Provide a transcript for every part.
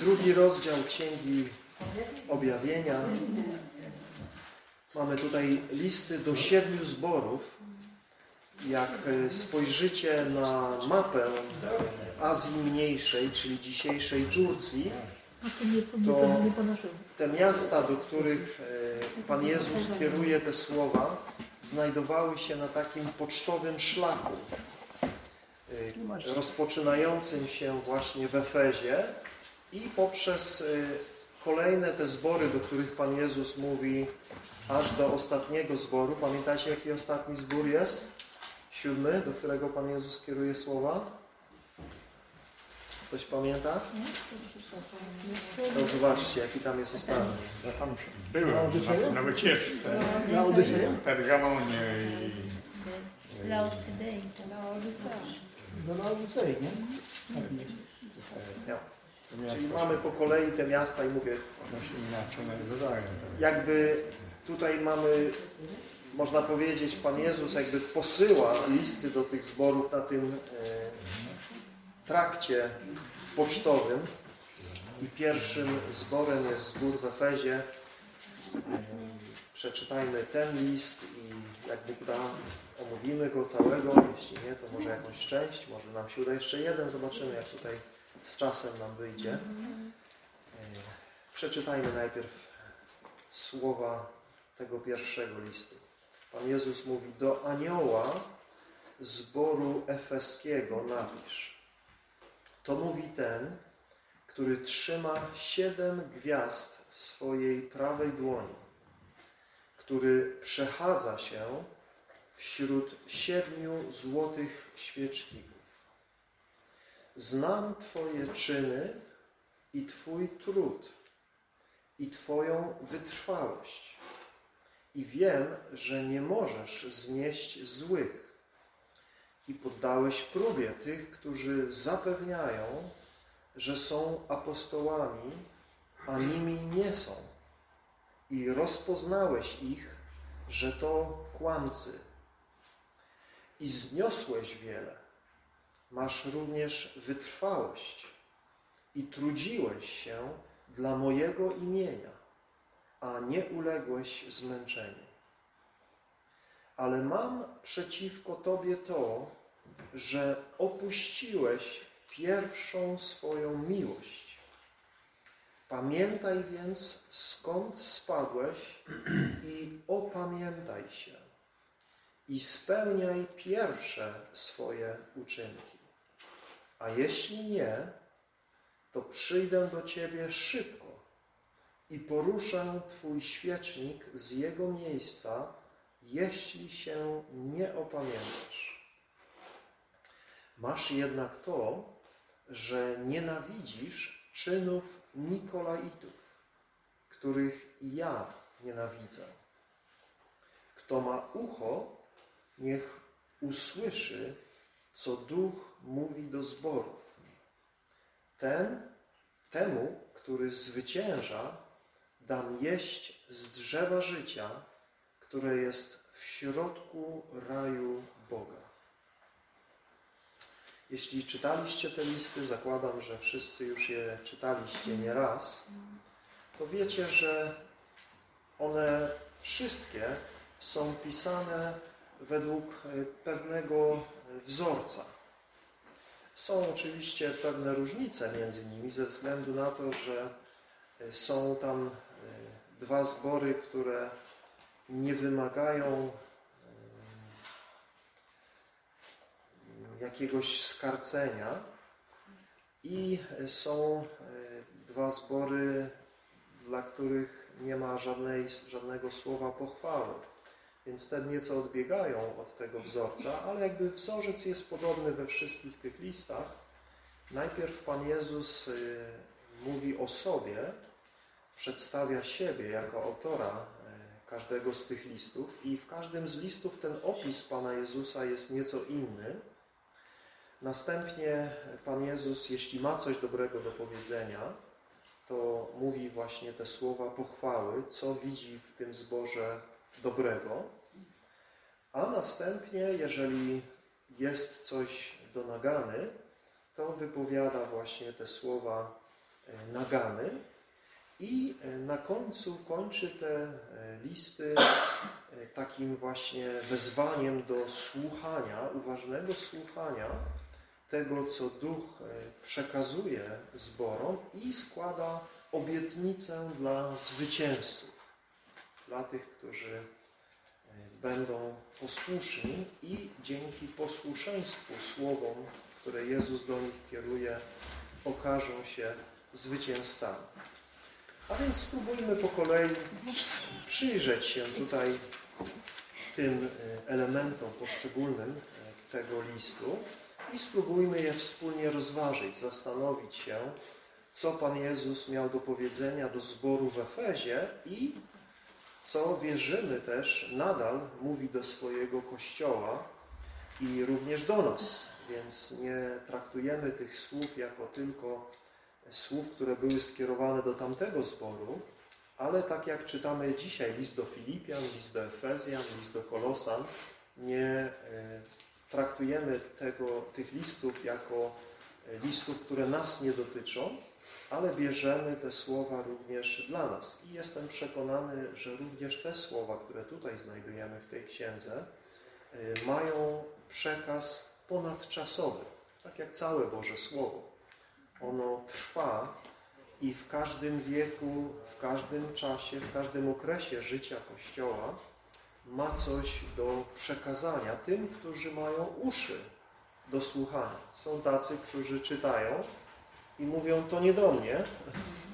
Drugi rozdział Księgi Objawienia. Mamy tutaj listy do siedmiu zborów. Jak e, spojrzycie na mapę Azji Mniejszej, czyli dzisiejszej Turcji, to te miasta, do których e, Pan Jezus kieruje te słowa, znajdowały się na takim pocztowym szlaku, rozpoczynającym się właśnie w Efezie i poprzez e, kolejne te zbory, do których Pan Jezus mówi, aż do ostatniego zboru. Pamiętacie, jaki ostatni zbór jest? Siódmy, do którego Pan Jezus kieruje słowa? Ktoś pamięta? No zobaczcie, jaki tam jest ostatni. Ja tam byłem na, na wycieczce. W Pergamonie i Laocydei. Do Laodycei, nie? Ja. to miasto Czyli mamy po kolei te miasta i mówię, nazywają. jakby tutaj mamy, można powiedzieć, Pan Jezus jakby posyła listy do tych zborów na tym e, trakcie pocztowym i pierwszym zborem jest zbór w Efezie. E, przeczytajmy ten list i jak Bóg omówimy go całego. Jeśli nie, to może jakąś część, może nam się uda jeszcze jeden. Zobaczymy, jak tutaj z czasem nam wyjdzie. E, Przeczytajmy najpierw słowa tego pierwszego listu. Pan Jezus mówi, do anioła zboru efeskiego napisz. To mówi ten, który trzyma siedem gwiazd w swojej prawej dłoni, który przechadza się wśród siedmiu złotych świeczników. Znam Twoje czyny i Twój trud i Twoją wytrwałość. I wiem, że nie możesz znieść złych. I poddałeś próbie tych, którzy zapewniają, że są apostołami, a nimi nie są. I rozpoznałeś ich, że to kłamcy. I zniosłeś wiele. Masz również wytrwałość i trudziłeś się dla mojego imienia, a nie uległeś zmęczeniu. Ale mam przeciwko Tobie to, że opuściłeś pierwszą swoją miłość. Pamiętaj więc, skąd spadłeś i opamiętaj się i spełniaj pierwsze swoje uczynki. A jeśli nie, to przyjdę do Ciebie szybko i poruszę Twój świecznik z jego miejsca, jeśli się nie opamiętasz. Masz jednak to, że nienawidzisz czynów Nikolaitów, których ja nienawidzę. Kto ma ucho, niech usłyszy, co Duch mówi do zborów. Ten, temu, który zwycięża, dam jeść z drzewa życia, które jest w środku raju Boga. Jeśli czytaliście te listy, zakładam, że wszyscy już je czytaliście nieraz, to wiecie, że one wszystkie są pisane według pewnego wzorca. Są oczywiście pewne różnice między nimi ze względu na to, że są tam dwa zbory, które nie wymagają jakiegoś skarcenia i są dwa zbory, dla których nie ma żadnej, żadnego słowa pochwały. Więc te nieco odbiegają od tego wzorca, ale jakby wzorzec jest podobny we wszystkich tych listach. Najpierw Pan Jezus mówi o sobie, przedstawia siebie jako autora każdego z tych listów i w każdym z listów ten opis Pana Jezusa jest nieco inny. Następnie Pan Jezus, jeśli ma coś dobrego do powiedzenia, to mówi właśnie te słowa pochwały, co widzi w tym zborze dobrego. A następnie, jeżeli jest coś do nagany, to wypowiada właśnie te słowa e, nagany i e, na końcu kończy te e, listy takim właśnie wezwaniem do słuchania, uważnego słuchania tego, co Duch przekazuje zborom i składa obietnicę dla zwycięzców, dla tych, którzy będą posłuszni i dzięki posłuszeństwu słowom, które Jezus do nich kieruje, okażą się zwycięzcami. A więc spróbujmy po kolei przyjrzeć się tutaj tym e, elementom poszczególnym e, tego listu i spróbujmy je wspólnie rozważyć, zastanowić się, co Pan Jezus miał do powiedzenia do zboru w Efezie i co wierzymy też nadal mówi do swojego Kościoła i również do nas. Więc nie traktujemy tych słów jako tylko słów, które były skierowane do tamtego zboru, ale tak jak czytamy dzisiaj list do Filipian, list do Efezjan, list do Kolosan, nie e, traktujemy tego, tych listów jako listów, które nas nie dotyczą, ale bierzemy te słowa również dla nas. I jestem przekonany, że również te słowa, które tutaj znajdujemy w tej księdze, y, mają przekaz ponadczasowy, tak jak całe Boże Słowo. Ono trwa i w każdym wieku, w każdym czasie, w każdym okresie życia Kościoła ma coś do przekazania tym, którzy mają uszy do słuchania. Są tacy, którzy czytają i mówią, to nie do mnie,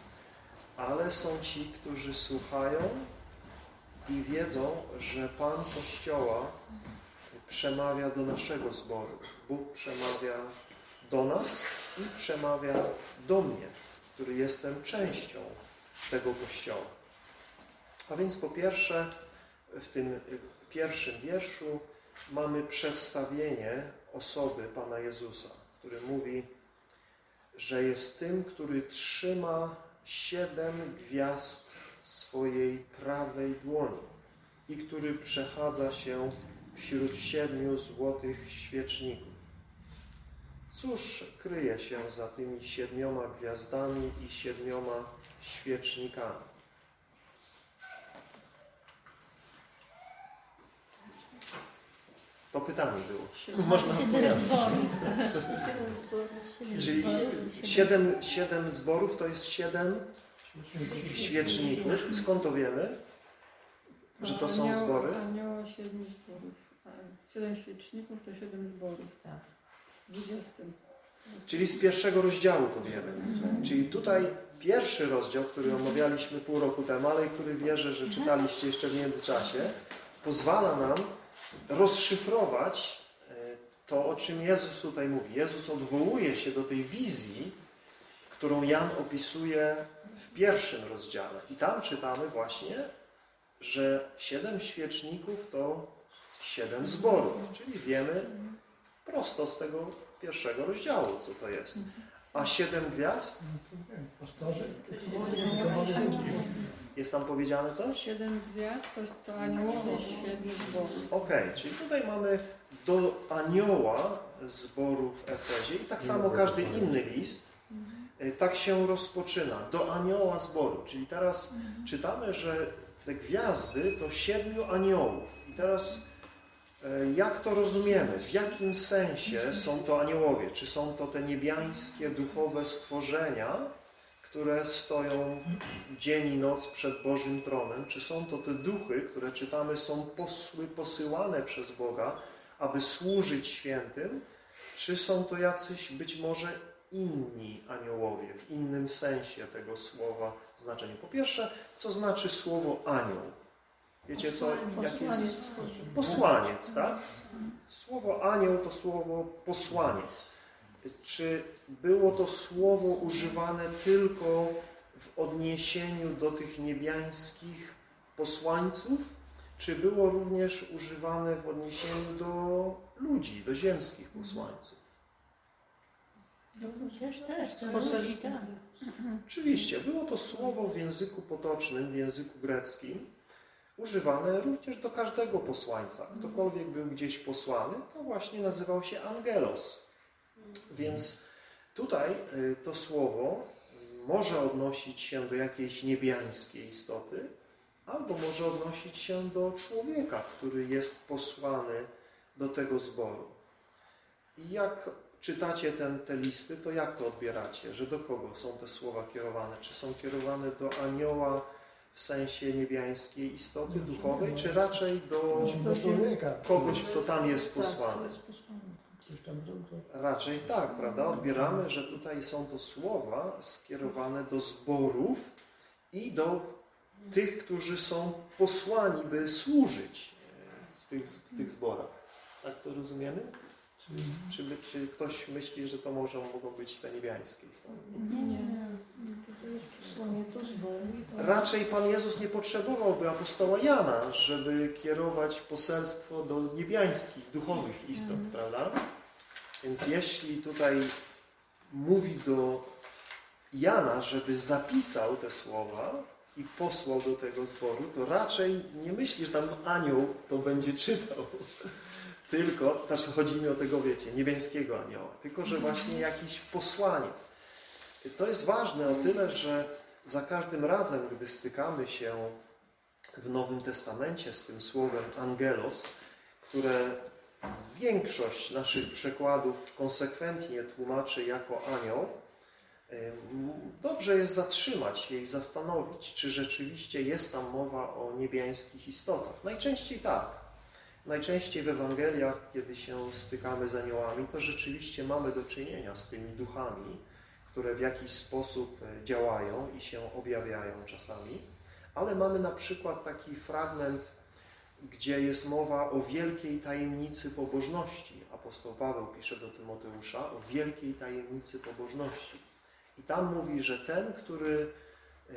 ale są ci, którzy słuchają i wiedzą, że Pan Kościoła przemawia do naszego zboru. Bóg przemawia do nas i przemawia do mnie, który jestem częścią tego Kościoła. A więc po pierwsze, w tym pierwszym wierszu mamy przedstawienie osoby Pana Jezusa, który mówi, że jest tym, który trzyma siedem gwiazd swojej prawej dłoni i który przechadza się wśród siedmiu złotych świeczników. Cóż kryje się za tymi siedmioma gwiazdami i siedmioma świecznikami? To pytanie było. Można Czyli siedem, siedem zborów to jest siedem świeczników. Skąd to wiemy? Że to są zbory? Anioła siedmiu zborów. Siedem świeczników to siedem zborów. Tak. Dwudziestym. Czyli z pierwszego rozdziału to wiemy. Czyli tutaj pierwszy rozdział, który omawialiśmy pół roku temu, ale który wierzę, że czytaliście jeszcze w międzyczasie, pozwala nam rozszyfrować e, to, o czym Jezus tutaj mówi. Jezus odwołuje się do tej wizji, którą Jan opisuje w pierwszym rozdziale. I tam czytamy właśnie, że siedem świeczników to siedem zborów. Czyli wiemy prosto z tego pierwszego rozdziału, co to jest. A siedem gwiazd? Jest tam powiedziane coś? Siedem gwiazd to, to aniołowie świetnych zborów. Okej, okay, czyli tutaj mamy do anioła zboru w Efezie i tak samo każdy inny list e, tak się rozpoczyna. Do anioła zboru. Czyli teraz czytamy, że te gwiazdy to siedmiu aniołów. I teraz e, jak to rozumiemy? W jakim sensie są to aniołowie? Czy są to te niebiańskie, duchowe stworzenia, które stoją dzień i noc przed Bożym tronem? Czy są to te duchy, które czytamy są posły, posyłane przez Boga, aby służyć świętym? Czy są to jacyś być może inni aniołowie, w innym sensie tego słowa znaczeniu? Po pierwsze, co znaczy słowo anioł? Wiecie co? Jak jest? Posłaniec, tak? Słowo anioł to słowo posłaniec. Czy było to słowo używane tylko w odniesieniu do tych niebiańskich posłańców, czy było również używane w odniesieniu do ludzi, do ziemskich posłańców? Też, też, tak. Oczywiście, było to słowo w języku potocznym, w języku greckim, używane również do każdego posłańca. Ktokolwiek był gdzieś posłany, to właśnie nazywał się angelos. Więc Tutaj y, to słowo może odnosić się do jakiejś niebiańskiej istoty, albo może odnosić się do człowieka, który jest posłany do tego zboru. I jak czytacie ten, te listy, to jak to odbieracie? Że do kogo są te słowa kierowane? Czy są kierowane do anioła w sensie niebiańskiej istoty duchowej, czy raczej do Do kogoś, kto tam jest Tak, posłany? Raczej tak, prawda? Odbieramy, że tutaj są to słowa skierowane do zborów i do tych, którzy są posłani, by służyć e, w tych, w tych zborach. Tak to rozumiemy? Czy, czy, czy ktoś myśli, że to może mogą być te niebiańskie istoty? Nie, nie. To jest przesłanie do zboru. i to- Raczej Pan Jezus nie potrzebowałby apostoła Jana, żeby kierować poselstwo do niebiańskich, duchowych istot, prawda? Więc jeśli tutaj mówi do Jana, żeby zapisał te słowa i posłał do tego zboru, to raczej nie myśli, że tam anioł to będzie czytał. Tylko, znaczy chodzi mi o tego, wiecie, niebiańskiego anioła, tylko że właśnie jakiś posłaniec. To jest ważne o tyle, że za każdym razem, gdy stykamy się w Nowym Testamencie z tym słowem angelos, które większość naszych przekładów konsekwentnie tłumaczy jako anioł, dobrze jest zatrzymać się i zastanowić, czy rzeczywiście jest tam mowa o niebiańskich istotach. Najczęściej tak. Najczęściej w Ewangeliach, kiedy się stykamy z aniołami, to rzeczywiście mamy do czynienia z tymi duchami, które w jakiś sposób e, działają i się objawiają czasami, ale mamy na przykład taki fragment, gdzie jest mowa o wielkiej tajemnicy pobożności. Apostoł Paweł pisze do Tymoteusza o wielkiej tajemnicy pobożności. I tam mówi, że ten, który e,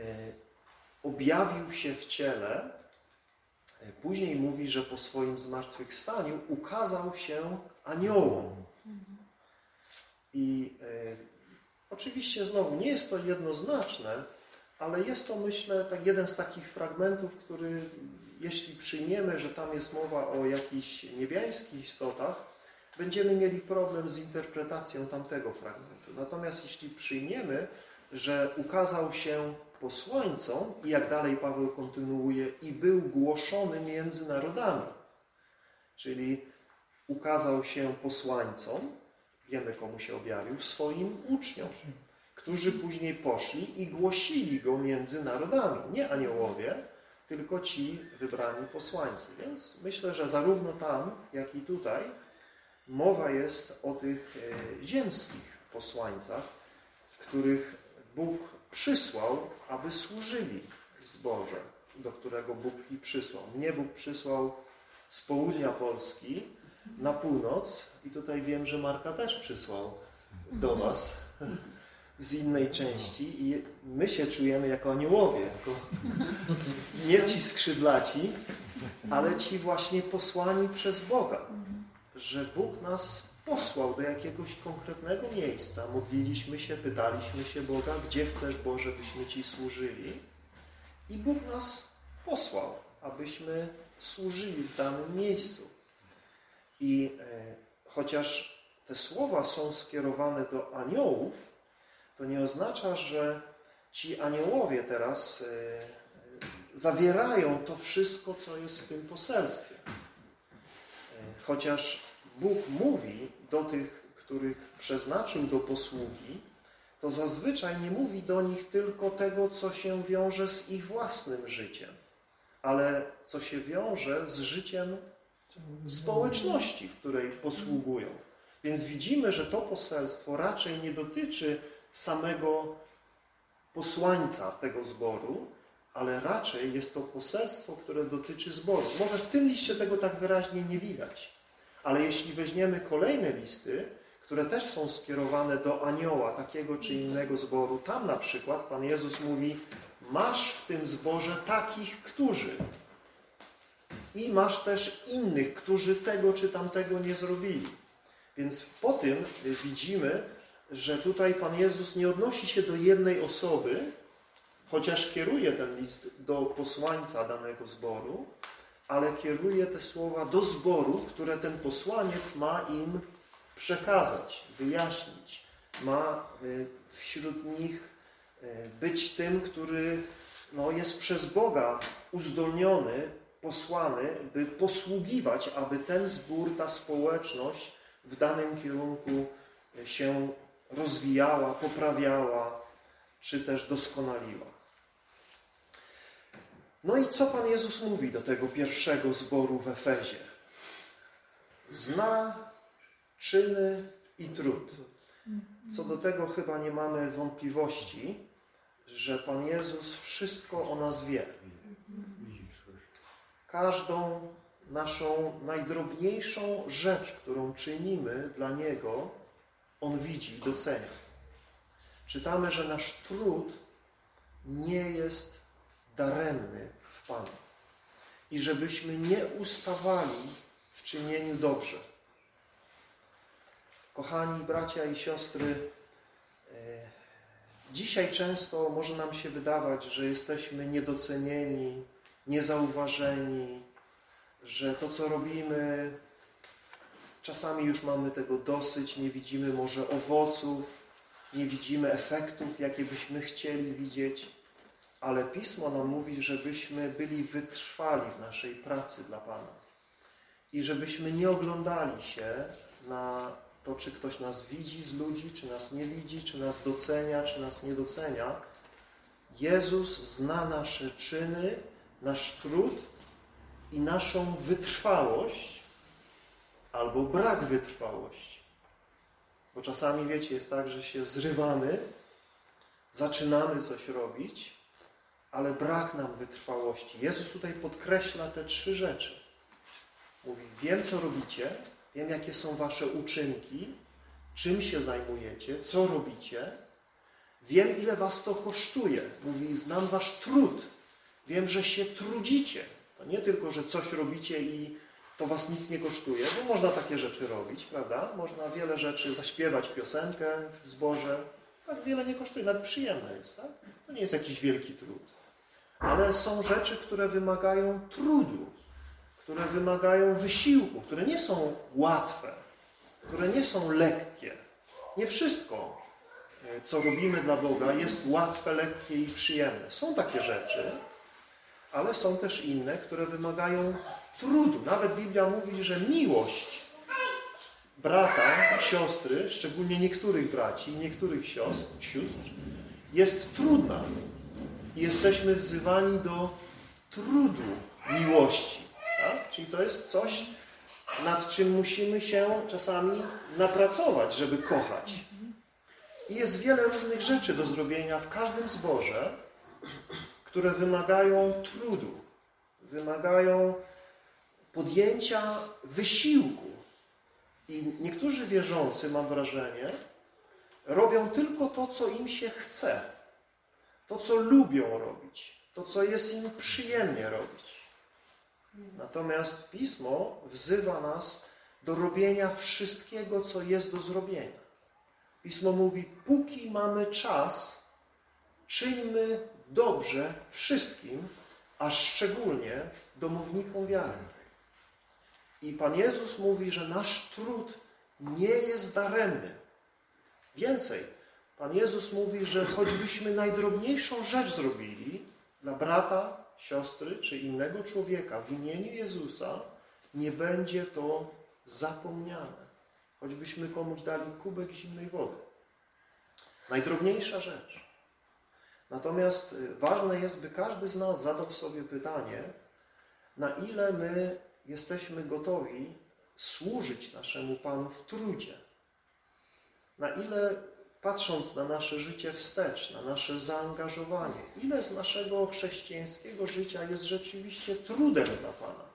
objawił się w ciele, e, później mówi, że po swoim zmartwychwstaniu ukazał się aniołom. I e, Oczywiście znowu nie jest to jednoznaczne, ale jest to myślę tak jeden z takich fragmentów, który jeśli przyjmiemy, że tam jest mowa o jakichś niebiańskich istotach, będziemy mieli problem z interpretacją tamtego fragmentu. Natomiast jeśli przyjmiemy, że ukazał się posłańcom i jak dalej Paweł kontynuuje i był głoszony między narodami, czyli ukazał się posłańcom, wiemy komu się objawił, swoim uczniom, którzy później poszli i głosili go między narodami. Nie aniołowie, tylko ci wybrani posłańcy. Więc myślę, że zarówno tam, jak i tutaj mowa jest o tych e, ziemskich posłańcach, których Bóg przysłał, aby służyli w zborze, do którego Bóg ich przysłał. Mnie Bóg przysłał z południa Polski na północ i tutaj wiem, że Marka też przysłał do Was z innej części i my się czujemy jako aniołowie, jako nie ci skrzydlaci, ale ci właśnie posłani przez Boga, że Bóg nas posłał do jakiegoś konkretnego miejsca. Modliliśmy się, pytaliśmy się Boga, gdzie chcesz Boże, byśmy Ci służyli i Bóg nas posłał, abyśmy służyli w danym miejscu. I e, chociaż te słowa są skierowane do aniołów, to nie oznacza, że ci aniołowie teraz e, zawierają to wszystko, co jest w tym poselstwie. E, chociaż Bóg mówi do tych, których przeznaczył do posługi, to zazwyczaj nie mówi do nich tylko tego, co się wiąże z ich własnym życiem, ale co się wiąże z życiem społeczności, w której posługują. Więc widzimy, że to poselstwo raczej nie dotyczy samego posłańca tego zboru, ale raczej jest to poselstwo, które dotyczy zboru. Może w tym liście tego tak wyraźnie nie widać, ale jeśli weźmiemy kolejne listy, które też są skierowane do anioła takiego czy innego zboru, tam na przykład Pan Jezus mówi, masz w tym zborze takich, którzy i masz też innych, którzy tego czy tamtego nie zrobili. Więc po tym widzimy, że tutaj Pan Jezus nie odnosi się do jednej osoby, chociaż kieruje ten list do posłańca danego zboru, ale kieruje te słowa do zboru, które ten posłaniec ma im przekazać, wyjaśnić, ma y, wśród nich y, być tym, który no, jest przez Boga uzdolniony, posłany, by posługiwać, aby ten zbór, ta społeczność w danym kierunku się rozwijała, poprawiała, czy też doskonaliła. No i co Pan Jezus mówi do tego pierwszego zboru w Efezie? Zna czyny i trud. Co do tego chyba nie mamy wątpliwości, że Pan Jezus wszystko o nas wie. Każdą naszą najdrobniejszą rzecz, którą czynimy dla Niego, On widzi i docenia. Czytamy, że nasz trud nie jest daremny w Panu. I żebyśmy nie ustawali w czynieniu dobrze. Kochani bracia i siostry, e, dzisiaj często może nam się wydawać, że jesteśmy niedocenieni, niezauważeni, że to, co robimy, czasami już mamy tego dosyć, nie widzimy może owoców, nie widzimy efektów, jakie byśmy chcieli widzieć, ale Pismo nam mówi, żebyśmy byli wytrwali w naszej pracy dla Pana i żebyśmy nie oglądali się na to, czy ktoś nas widzi z ludzi, czy nas nie widzi, czy nas docenia, czy nas nie docenia. Jezus zna nasze czyny, nasz trud i naszą wytrwałość albo brak wytrwałości. Bo czasami, wiecie, jest tak, że się zrywamy, zaczynamy coś robić, ale brak nam wytrwałości. Jezus tutaj podkreśla te trzy rzeczy. Mówi, wiem co robicie, wiem jakie są wasze uczynki, czym się zajmujecie, co robicie, wiem ile was to kosztuje. Mówi, znam wasz trud, wiem, że się trudzicie. To nie tylko, że coś robicie i to was nic nie kosztuje, bo można takie rzeczy robić, prawda? Można wiele rzeczy, zaśpiewać piosenkę w zborze, tak wiele nie kosztuje, nawet przyjemne jest, tak? To nie jest jakiś wielki trud. Ale są rzeczy, które wymagają trudu, które wymagają wysiłku, które nie są łatwe, które nie są lekkie. Nie wszystko, e, co robimy dla Boga, jest łatwe, lekkie i przyjemne. Są takie rzeczy, ale są też inne, które wymagają trudu. Nawet Biblia mówi, że miłość brata, siostry, szczególnie niektórych braci i niektórych siostr, sióstr, jest trudna. Jesteśmy wzywani do trudu miłości. Tak? Czyli to jest coś, nad czym musimy się czasami napracować, żeby kochać. I jest wiele różnych rzeczy do zrobienia w każdym zborze, które wymagają trudu, wymagają podjęcia wysiłku. I niektórzy wierzący, mam wrażenie, robią tylko to, co im się chce, to, co lubią robić, to, co jest im przyjemnie robić. Natomiast Pismo wzywa nas do robienia wszystkiego, co jest do zrobienia. Pismo mówi, póki mamy czas, czyńmy dobrze wszystkim, a szczególnie domownikom wiary. I Pan Jezus mówi, że nasz trud nie jest daremny. Więcej, Pan Jezus mówi, że choćbyśmy najdrobniejszą rzecz zrobili dla brata, siostry czy innego człowieka w imieniu Jezusa, nie będzie to zapomniane. Choćbyśmy komuś dali kubek zimnej wody. Najdrobniejsza rzecz. Natomiast y, ważne jest, by każdy z nas zadał sobie pytanie, na ile my jesteśmy gotowi służyć naszemu Panu w trudzie. Na ile patrząc na nasze życie wstecz, na nasze zaangażowanie, ile z naszego chrześcijańskiego życia jest rzeczywiście trudem dla Pana?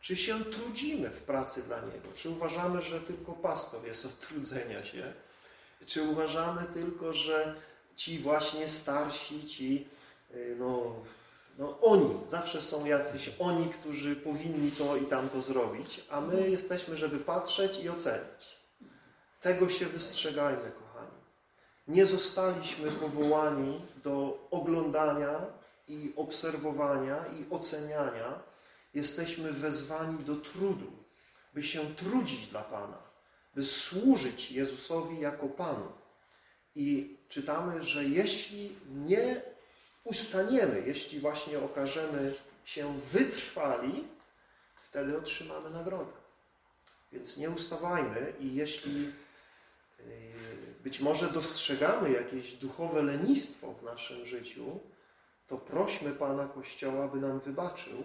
Czy się trudzimy w pracy dla Niego? Czy uważamy, że tylko pastor jest od trudzenia się? Czy uważamy tylko, że ci właśnie starsi, ci, y, no, no oni, zawsze są jacyś oni, którzy powinni to i tamto zrobić, a my jesteśmy, żeby patrzeć i ocenić. Tego się wystrzegajmy, kochani. Nie zostaliśmy powołani do oglądania i obserwowania i oceniania. Jesteśmy wezwani do trudu, by się trudzić dla Pana, by służyć Jezusowi jako Panu. I czytamy, że jeśli nie ustaniemy, jeśli właśnie okażemy się wytrwali, wtedy otrzymamy nagrodę. Więc nie ustawajmy i jeśli yy, być może dostrzegamy jakieś duchowe lenistwo w naszym życiu, to prośmy Pana Kościoła, by nam wybaczył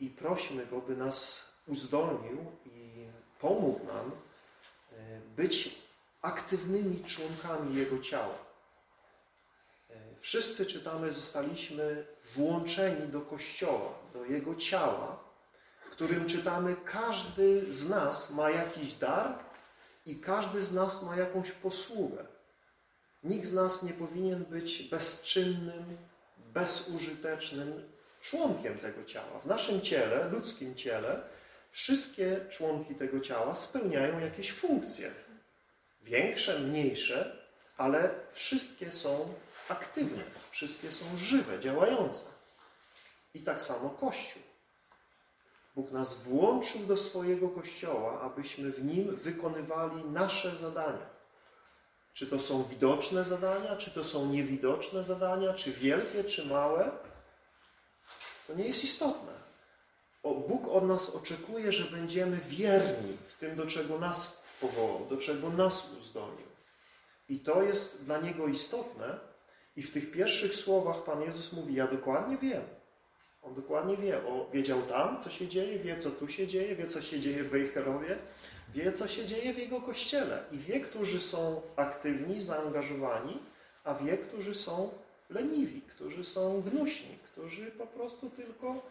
i prośmy Go, by nas uzdolnił i pomógł nam yy, być aktywnymi członkami Jego ciała. Wszyscy czytamy, zostaliśmy włączeni do Kościoła, do Jego ciała, w którym czytamy, każdy z nas ma jakiś dar i każdy z nas ma jakąś posługę. Nikt z nas nie powinien być bezczynnym, bezużytecznym członkiem tego ciała. W naszym ciele, ludzkim ciele, wszystkie członki tego ciała spełniają jakieś funkcje. Większe, mniejsze, ale wszystkie są aktywne, wszystkie są żywe, działające. I tak samo Kościół. Bóg nas włączył do swojego Kościoła, abyśmy w nim wykonywali nasze zadania. Czy to są widoczne zadania, czy to są niewidoczne zadania, czy wielkie, czy małe, to nie jest istotne. Bóg od nas oczekuje, że będziemy wierni w tym, do czego nas powołał, do czego nas uzdolnił. I to jest dla Niego istotne. I w tych pierwszych słowach Pan Jezus mówi, ja dokładnie wiem, on dokładnie wie, o, wiedział tam, co się dzieje, wie, co tu się dzieje, wie, co się dzieje w Wejherowie, wie, co się dzieje w jego kościele. I wie, którzy są aktywni, zaangażowani, a wie, którzy są leniwi, którzy są gnuśni, którzy po prostu tylko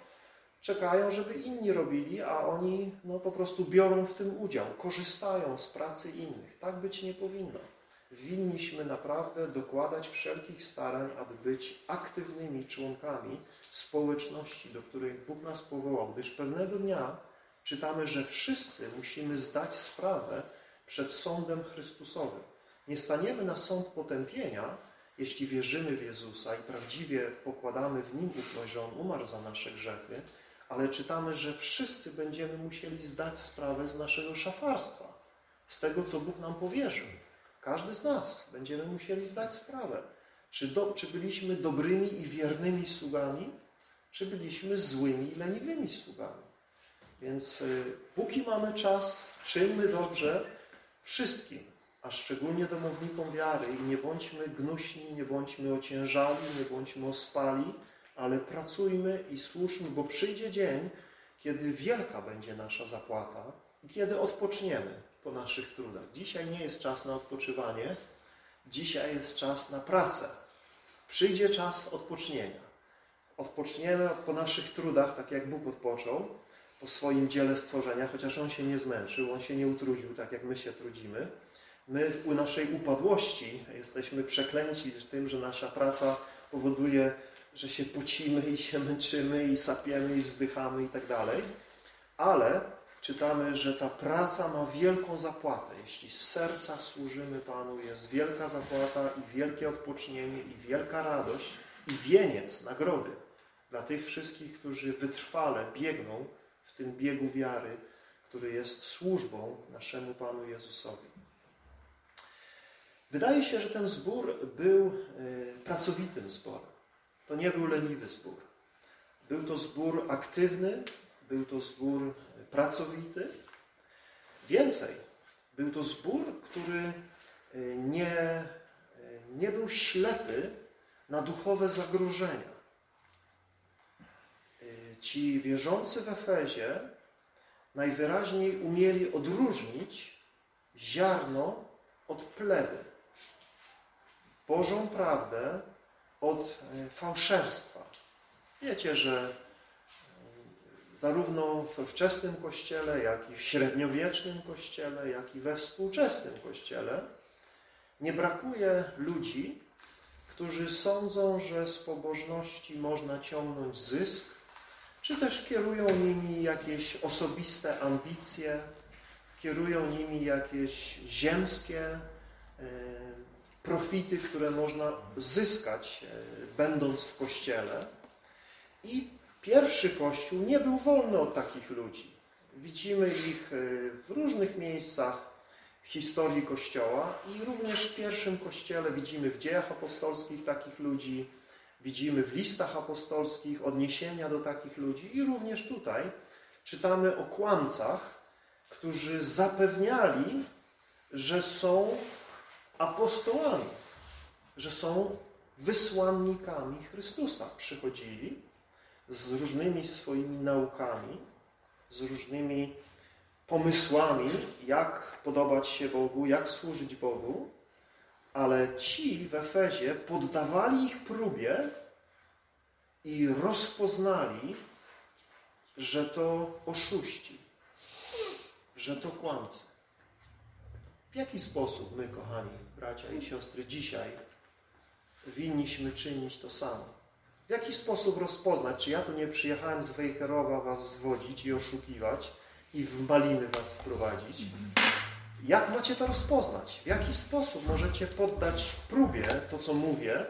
czekają, żeby inni robili, a oni no, po prostu biorą w tym udział, korzystają z pracy innych. Tak być nie powinno winniśmy naprawdę dokładać wszelkich starań, aby być aktywnymi członkami społeczności, do której Bóg nas powołał, gdyż pewnego dnia czytamy, że wszyscy musimy zdać sprawę przed sądem Chrystusowym. Nie staniemy na sąd potępienia, jeśli wierzymy w Jezusa i prawdziwie pokładamy w Nim ufność, że On umarł za nasze grzechy, ale czytamy, że wszyscy będziemy musieli zdać sprawę z naszego szafarstwa, z tego, co Bóg nam powierzył. Każdy z nas. Będziemy musieli zdać sprawę, czy, do, czy byliśmy dobrymi i wiernymi sługami, czy byliśmy złymi i leniwymi sługami. Więc y, póki mamy czas, czyńmy dobrze wszystkim, a szczególnie domownikom wiary. I nie bądźmy gnuśni, nie bądźmy ociężali, nie bądźmy ospali, ale pracujmy i słuszmy, bo przyjdzie dzień, kiedy wielka będzie nasza zapłata i kiedy odpoczniemy po naszych trudach. Dzisiaj nie jest czas na odpoczywanie, dzisiaj jest czas na pracę. Przyjdzie czas odpocznienia. Odpoczniemy po naszych trudach, tak jak Bóg odpoczął, po swoim dziele stworzenia, chociaż On się nie zmęczył, On się nie utrudził, tak jak my się trudzimy. My u naszej upadłości jesteśmy przeklęci tym, że nasza praca powoduje, że się pucimy i się męczymy i sapiemy i wzdychamy i tak dalej. Ale czytamy, że ta praca ma wielką zapłatę. Jeśli z serca służymy Panu, jest wielka zapłata i wielkie odpocznienie i wielka radość i wieniec nagrody dla tych wszystkich, którzy wytrwale biegną w tym biegu wiary, który jest służbą naszemu Panu Jezusowi. Wydaje się, że ten zbór był e, pracowitym zborem. To nie był leniwy zbór. Był to zbór aktywny, był to zbór pracowity. Więcej, był to zbór, który e, nie, e, nie był ślepy na duchowe zagrożenia. E, ci wierzący w Efezie najwyraźniej umieli odróżnić ziarno od plewy. Bożą prawdę od fałszerstwa. Wiecie, że zarówno we wczesnym Kościele, jak i w średniowiecznym Kościele, jak i we współczesnym Kościele, nie brakuje ludzi, którzy sądzą, że z pobożności można ciągnąć zysk, czy też kierują nimi jakieś osobiste ambicje, kierują nimi jakieś ziemskie e, profity, które można zyskać, e, będąc w Kościele. I Pierwszy Kościół nie był wolny od takich ludzi. Widzimy ich e, w różnych miejscach historii Kościoła i również w pierwszym Kościele widzimy w dziejach apostolskich takich ludzi, widzimy w listach apostolskich odniesienia do takich ludzi i również tutaj czytamy o kłamcach, którzy zapewniali, że są apostołami, że są wysłannikami Chrystusa. Przychodzili z różnymi swoimi naukami, z różnymi pomysłami, jak podobać się Bogu, jak służyć Bogu, ale ci w Efezie poddawali ich próbie i rozpoznali, że to oszuści, że to kłamcy. W jaki sposób my, kochani bracia i siostry, dzisiaj winniśmy czynić to samo? W jaki sposób rozpoznać, czy ja tu nie przyjechałem z Wejherowa was zwodzić i oszukiwać i w maliny was wprowadzić? Jak macie to rozpoznać? W jaki sposób możecie poddać próbie to, co mówię, e,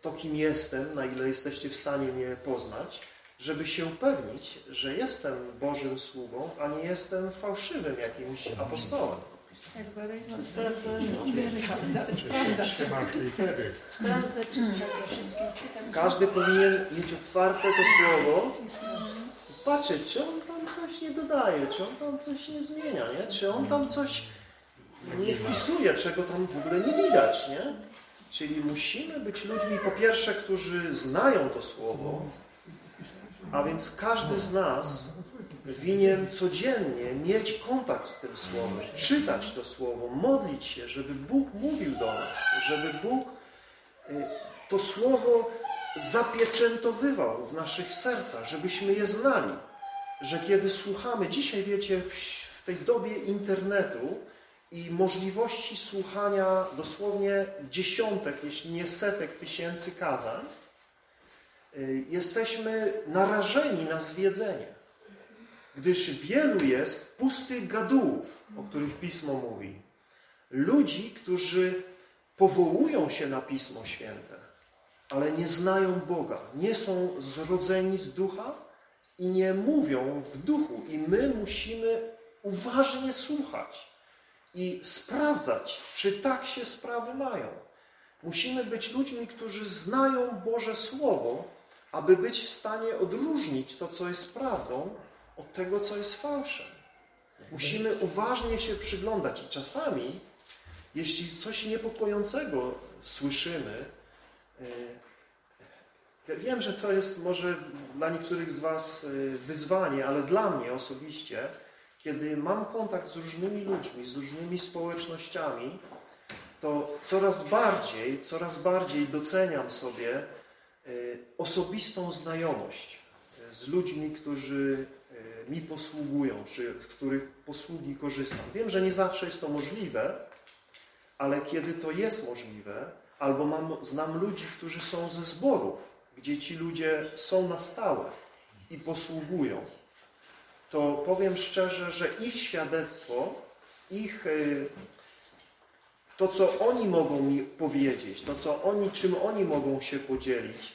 to, kim jestem, na ile jesteście w stanie mnie poznać, żeby się upewnić, że jestem Bożym sługą, a nie jestem fałszywym jakimś apostołem. Każdy powinien mieć otwarte to słowo i patrzeć, czy on tam coś nie dodaje, czy on tam coś nie zmienia, nie? czy on tam coś nie wpisuje, czego tam w ogóle nie widać. Nie? Czyli musimy być ludźmi, po pierwsze, którzy znają to słowo, a więc każdy z nas winien codziennie mieć kontakt z tym słowem, czytać to słowo, modlić się, żeby Bóg mówił do nas, żeby Bóg y, to słowo zapieczętowywał w naszych sercach, żebyśmy je znali. Że kiedy słuchamy, dzisiaj wiecie, w, tej dobie internetu i możliwości słuchania dosłownie dziesiątek, jeśli nie setek tysięcy kazań, y, jesteśmy narażeni na zwiedzenie. Gdyż wielu jest pustych gadułów, o których Pismo mówi. Ludzi, którzy powołują się na Pismo Święte, ale nie znają Boga, nie są zrodzeni z ducha i nie mówią w duchu. I my musimy uważnie słuchać i sprawdzać, czy tak się sprawy mają. Musimy być ludźmi, którzy znają Boże Słowo, aby być w stanie odróżnić to, co jest prawdą, od tego, co jest fałszem. Musimy uważnie się przyglądać i czasami, jeśli coś niepokojącego słyszymy, e, wiem, że to jest może dla niektórych z Was e, wyzwanie, ale dla mnie osobiście, kiedy mam kontakt z różnymi ludźmi, z różnymi społecznościami, to coraz bardziej, coraz bardziej doceniam sobie e, osobistą znajomość z ludźmi, którzy mi posługują, czy z których posługi korzystam. Wiem, że nie zawsze jest to możliwe, ale kiedy to jest możliwe, albo mam, znam ludzi, którzy są ze zborów, gdzie ci ludzie są na stałe i posługują, to powiem szczerze, że ich świadectwo, ich y, to, co oni mogą mi powiedzieć, to, co oni, czym oni mogą się podzielić,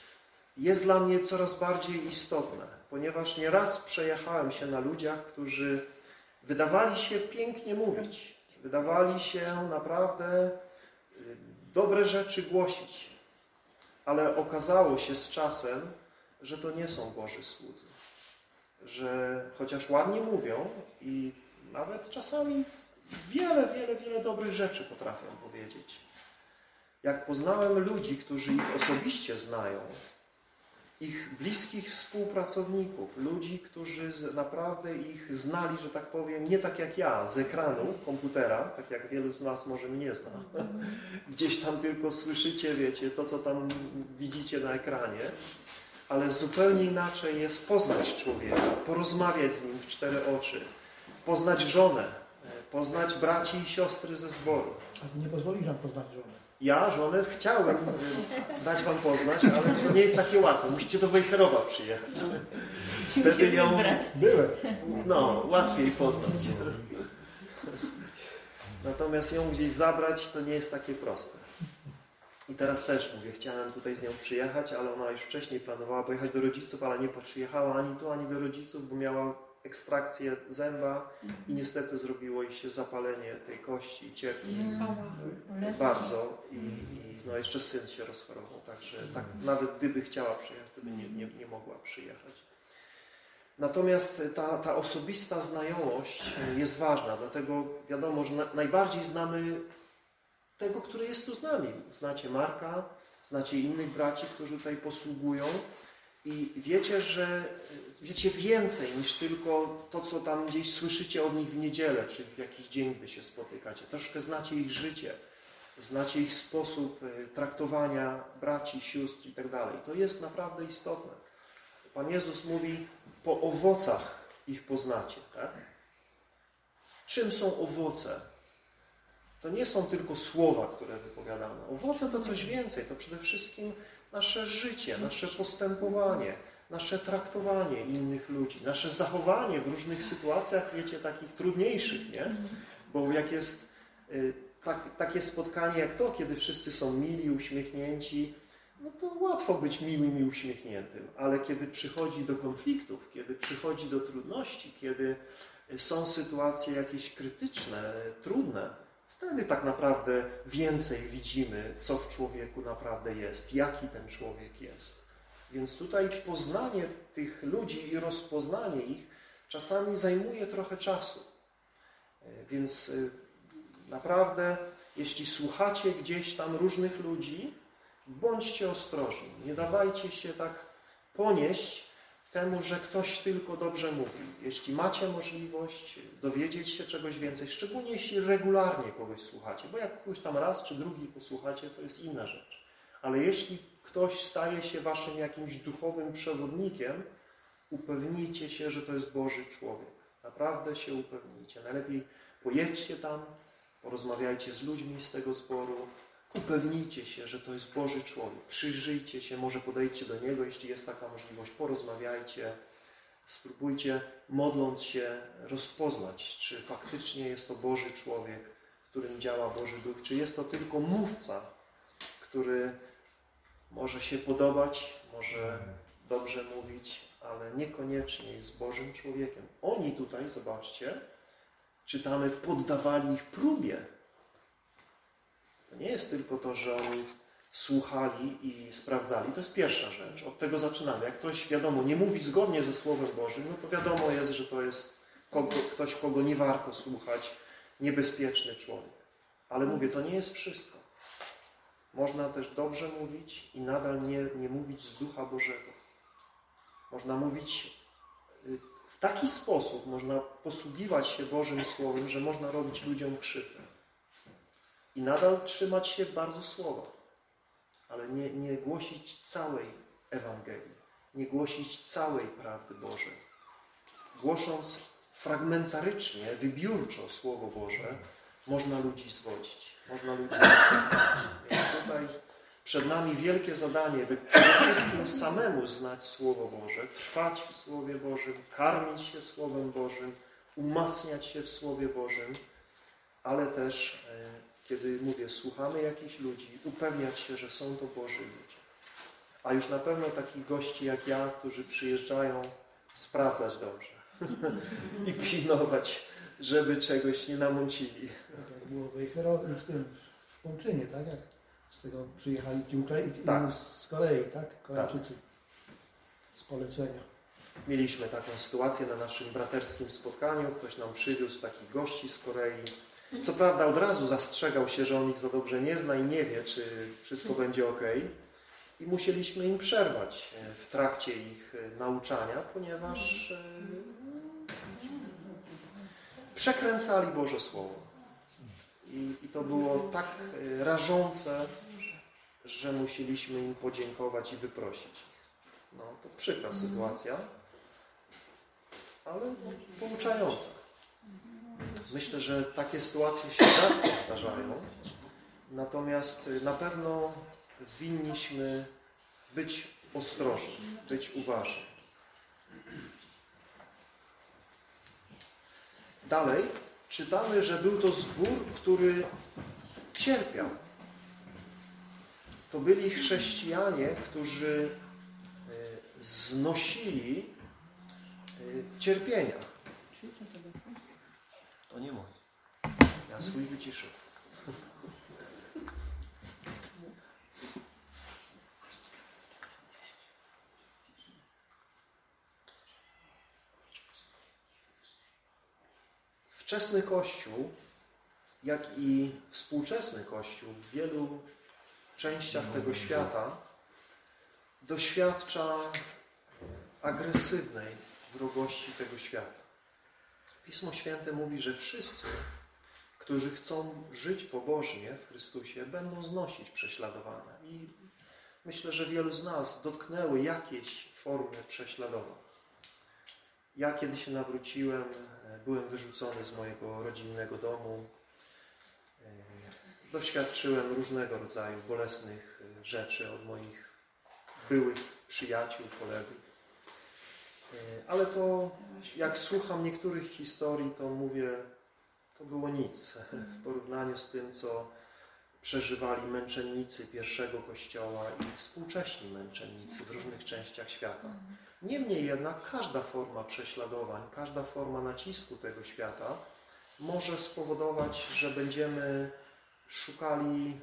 jest dla mnie coraz bardziej istotne ponieważ nieraz przejechałem się na ludziach, którzy wydawali się pięknie mówić, wydawali się naprawdę y, dobre rzeczy głosić, ale okazało się z czasem, że to nie są Boży słudzy. Że chociaż ładnie mówią i nawet czasami wiele, wiele, wiele dobrych rzeczy potrafią powiedzieć. Jak poznałem ludzi, którzy ich osobiście znają, ich bliskich współpracowników, ludzi, którzy naprawdę ich znali, że tak powiem, nie tak jak ja, z ekranu komputera, tak jak wielu z nas może mnie zna. Gdzieś tam tylko słyszycie, wiecie, to co tam widzicie na ekranie, ale zupełnie inaczej jest poznać człowieka, porozmawiać z nim w cztery oczy, poznać żonę, poznać braci i siostry ze zboru. A nie pozwolisz nam poznać żonę. Ja żonę chciałem y, dać wam poznać, ale to nie jest takie łatwe. Musicie do Wejherowa przyjechać. Wtedy ją Byłem. no, łatwiej poznać. Natomiast ją gdzieś zabrać to nie jest takie proste. I teraz też mówię, chciałem tutaj z nią przyjechać, ale ona już wcześniej planowała pojechać do rodziców, ale nie przyjechała ani tu, ani do rodziców, bo miała ekstrakcję zęba i niestety zrobiło jej się zapalenie tej kości i cierpi. Ała. bardzo. I, i no jeszcze syn się rozchorował, także tak nawet gdyby chciała przyjechać, to by nie, nie, nie mogła przyjechać. Natomiast ta, ta osobista znajomość jest ważna, dlatego wiadomo, że na, najbardziej znamy tego, który jest tu z nami. Znacie Marka, znacie innych braci, którzy tutaj posługują i wiecie, że wiecie więcej niż tylko to, co tam gdzieś słyszycie od nich w niedzielę, czy w jakiś dzień, gdy się spotykacie. Troszkę znacie ich życie, znacie ich sposób y, traktowania braci, sióstr i tak dalej. To jest naprawdę istotne. Pan Jezus mówi, po owocach ich poznacie, tak? Czym są owoce? To nie są tylko słowa, które wypowiadamy. Owoce to coś więcej, to przede wszystkim nasze życie, nasze postępowanie, nasze traktowanie innych ludzi, nasze zachowanie w różnych sytuacjach, wiecie, takich trudniejszych, nie? Bo jak jest y, tak, takie spotkanie jak to, kiedy wszyscy są mili, uśmiechnięci, no to łatwo być miłym i uśmiechniętym, ale kiedy przychodzi do konfliktów, kiedy przychodzi do trudności, kiedy są sytuacje jakieś krytyczne, trudne, wtedy tak naprawdę więcej widzimy, co w człowieku naprawdę jest, jaki ten człowiek jest. Więc tutaj poznanie tych ludzi i rozpoznanie ich czasami zajmuje trochę czasu. Więc y, naprawdę, jeśli słuchacie gdzieś tam różnych ludzi, bądźcie ostrożni. Nie dawajcie się tak ponieść temu, że ktoś tylko dobrze mówi. Jeśli macie możliwość dowiedzieć się czegoś więcej, szczególnie jeśli regularnie kogoś słuchacie, bo jak kogoś tam raz czy drugi posłuchacie, to jest inna rzecz. Ale jeśli ktoś staje się waszym jakimś duchowym przewodnikiem, upewnijcie się, że to jest Boży człowiek. Naprawdę się upewnijcie. Najlepiej pojedźcie tam, porozmawiajcie z ludźmi z tego zboru, upewnijcie się, że to jest Boży człowiek. Przyjrzyjcie się, może podejdźcie do Niego, jeśli jest taka możliwość, porozmawiajcie. Spróbujcie, modląc się, rozpoznać, czy faktycznie jest to Boży człowiek, w którym działa Boży Duch, czy jest to tylko mówca, który może się podobać, może dobrze mówić, ale niekoniecznie jest Bożym człowiekiem. Oni tutaj, zobaczcie, czytamy, poddawali ich próbie. To nie jest tylko to, że oni słuchali i sprawdzali. To jest pierwsza rzecz. Od tego zaczynamy. Jak ktoś, wiadomo, nie mówi zgodnie ze Słowem Bożym, no to wiadomo jest, że to jest kogo, ktoś, kogo nie warto słuchać, niebezpieczny człowiek. Ale mówię, to nie jest wszystko. Można też dobrze mówić i nadal nie, nie mówić z Ducha Bożego. Można mówić y, w taki sposób, można posługiwać się Bożym Słowem, że można robić ludziom krzywdę. I nadal trzymać się bardzo słowa, ale nie, nie głosić całej Ewangelii, nie głosić całej prawdy Bożej. Głosząc fragmentarycznie, wybiórczo Słowo Boże, można ludzi zwodzić, można ludzi Więc tutaj przed nami wielkie zadanie, by przede wszystkim samemu znać Słowo Boże, trwać w Słowie Bożym, karmić się Słowem Bożym, umacniać się w Słowie Bożym, ale też, kiedy mówię, słuchamy jakichś ludzi, upewniać się, że są to Boży ludzie. A już na pewno takich gości jak ja, którzy przyjeżdżają, sprawdzać dobrze i pilnować, żeby czegoś nie namącili. Tak jak było w w tym w Łączynie, tak? Jak z tego przyjechali ci Ukrai Tak. z Korei, tak? Koreańczycy. Z polecenia. Mieliśmy taką sytuację na naszym braterskim spotkaniu. Ktoś nam przywiózł takich gości z Korei. Co prawda od razu zastrzegał się, że on ich za dobrze nie zna i nie wie, czy wszystko będzie ok. I musieliśmy im przerwać e, w trakcie ich e, nauczania, ponieważ e, przekręcali Boże Słowo. I, I to było tak rażące, że musieliśmy im podziękować i wyprosić. No, to przykra sytuacja, ale pouczająca. Myślę, że takie sytuacje się rzadko zdarzają, natomiast na pewno winniśmy być ostrożni, być uważni. Dalej czytamy, że był to zbór, który cierpiał. To byli chrześcijanie, którzy e, znosili e, cierpienia. To nie mój. Ja swój wyciszę. Wczesny Kościół, jak i współczesny Kościół w wielu częściach tego świata doświadcza agresywnej wrogości tego świata. Pismo Święte mówi, że wszyscy, którzy chcą żyć pobożnie w Chrystusie, będą znosić prześladowania. I myślę, że wielu z nas dotknęły jakieś formy prześladowań. Ja kiedy się nawróciłem, byłem wyrzucony z mojego rodzinnego domu. E, Doświadczyłem różnego rodzaju bolesnych rzeczy od moich byłych przyjaciół, kolegów. Ale to, jak słucham niektórych historii, to mówię, to było nic w porównaniu z tym, co przeżywali męczennicy pierwszego kościoła i współcześni męczennicy w różnych częściach świata. Niemniej jednak każda forma prześladowań, każda forma nacisku tego świata może spowodować, że będziemy szukali,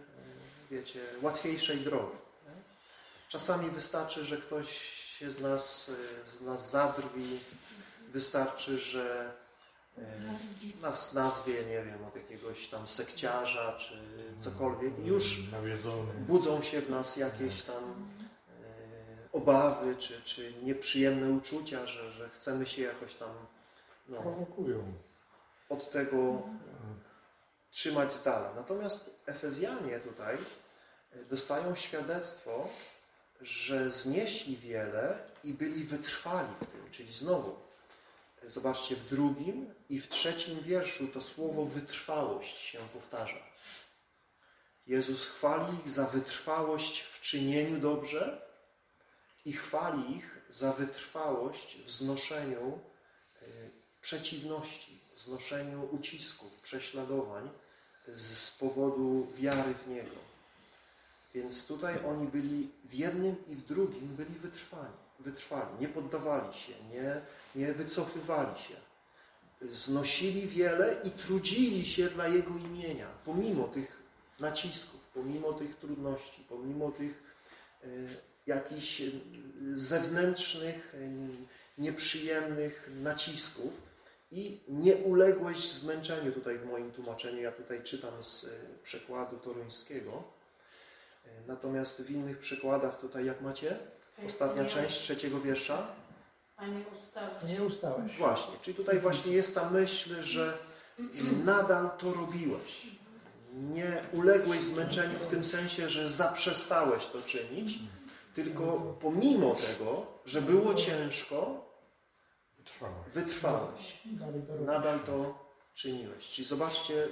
wiecie, łatwiejszej drogi. Czasami wystarczy, że ktoś się z nas, z nas zadrwi, wystarczy, że e, nas nazwie, nie wiem, od jakiegoś tam sekciarza czy cokolwiek. Już budzą się w nas jakieś tam e, obawy czy, czy nieprzyjemne uczucia, że, że chcemy się jakoś tam no, od tego trzymać z dala. Natomiast Efezjanie tutaj e, dostają świadectwo, że znieśli wiele i byli wytrwali w tym. Czyli znowu, zobaczcie, w drugim i w trzecim wierszu to słowo wytrwałość się powtarza. Jezus chwali ich za wytrwałość w czynieniu dobrze i chwali ich za wytrwałość w znoszeniu e, przeciwności, znoszeniu ucisków, prześladowań z powodu wiary w Niego. Więc tutaj oni byli w jednym i w drugim byli wytrwani, wytrwali, nie poddawali się, nie, nie wycofywali się. Znosili wiele i trudzili się dla Jego imienia, pomimo tych nacisków, pomimo tych trudności, pomimo tych e, jakichś e, zewnętrznych, e, nieprzyjemnych nacisków i nie uległeś zmęczeniu tutaj w moim tłumaczeniu. Ja tutaj czytam z przekładu toruńskiego. E, Natomiast w innych przykładach tutaj, jak macie? Ostatnia Nie- część trzeciego wiersza. A nie ustawa. Nie ustałeś. Właśnie, czyli tutaj właśnie jest ta myśl, że nadal to robiłeś. Nie uległeś zmęczeniu w tym sensie, że zaprzestałeś to czynić, tylko pomimo tego, że było ciężko, wytrwałeś. Nadal to czyniłeś. Czyli zobaczcie,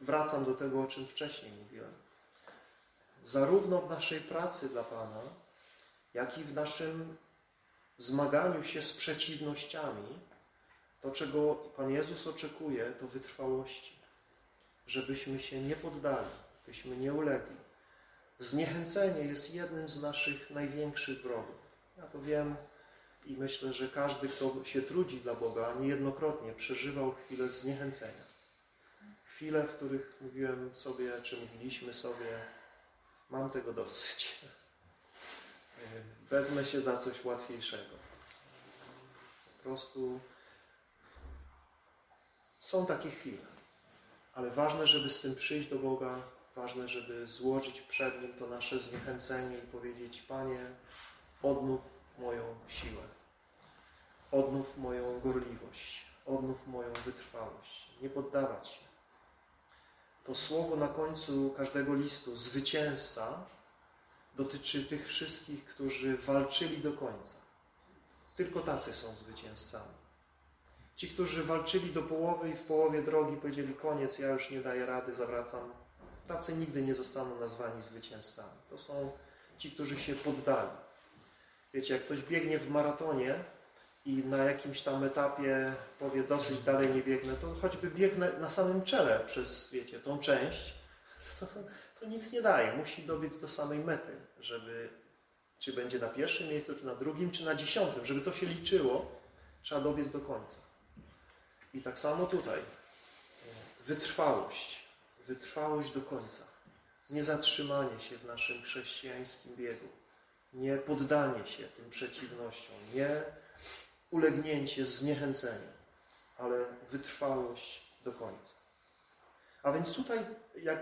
wracam do tego, o czym wcześniej mówiłem. Zarówno w naszej pracy dla Pana, jak i w naszym zmaganiu się z przeciwnościami, to czego Pan Jezus oczekuje, to wytrwałości. Żebyśmy się nie poddali, byśmy nie ulegli. Zniechęcenie jest jednym z naszych największych wrogów. Ja to wiem i myślę, że każdy, kto się trudzi dla Boga, niejednokrotnie przeżywał chwilę zniechęcenia. Chwile, w których mówiłem sobie, czy mówiliśmy sobie, mam tego dosyć. Wezmę się za coś łatwiejszego. Po prostu są takie chwile. Ale ważne, żeby z tym przyjść do Boga, ważne, żeby złożyć przed Nim to nasze zniechęcenie i powiedzieć, Panie, odnów moją siłę, odnów moją gorliwość, odnów moją wytrwałość. Nie poddawać się. To słowo na końcu każdego listu, zwycięzca, dotyczy tych wszystkich, którzy walczyli do końca. Tylko tacy są zwycięzcami. Ci, którzy walczyli do połowy i w połowie drogi powiedzieli koniec, ja już nie daję rady, zawracam. Tacy nigdy nie zostaną nazwani zwycięzcami. To są ci, którzy się poddali. Wiecie, jak ktoś biegnie w maratonie i na jakimś tam etapie powie dosyć dalej nie biegnę, to choćby biegnę na samym czele przez, wiecie, tą część, to, to nic nie daje. Musi dobiec do samej mety, żeby czy będzie na pierwszym miejscu, czy na drugim, czy na dziesiątym, żeby to się liczyło, trzeba dobiec do końca. I tak samo tutaj. Wytrwałość. Wytrwałość do końca. Nie zatrzymanie się w naszym chrześcijańskim biegu. Nie poddanie się tym przeciwnościom. Nie ulegnięcie zniechęceniu, ale wytrwałość do końca. A więc tutaj, jak,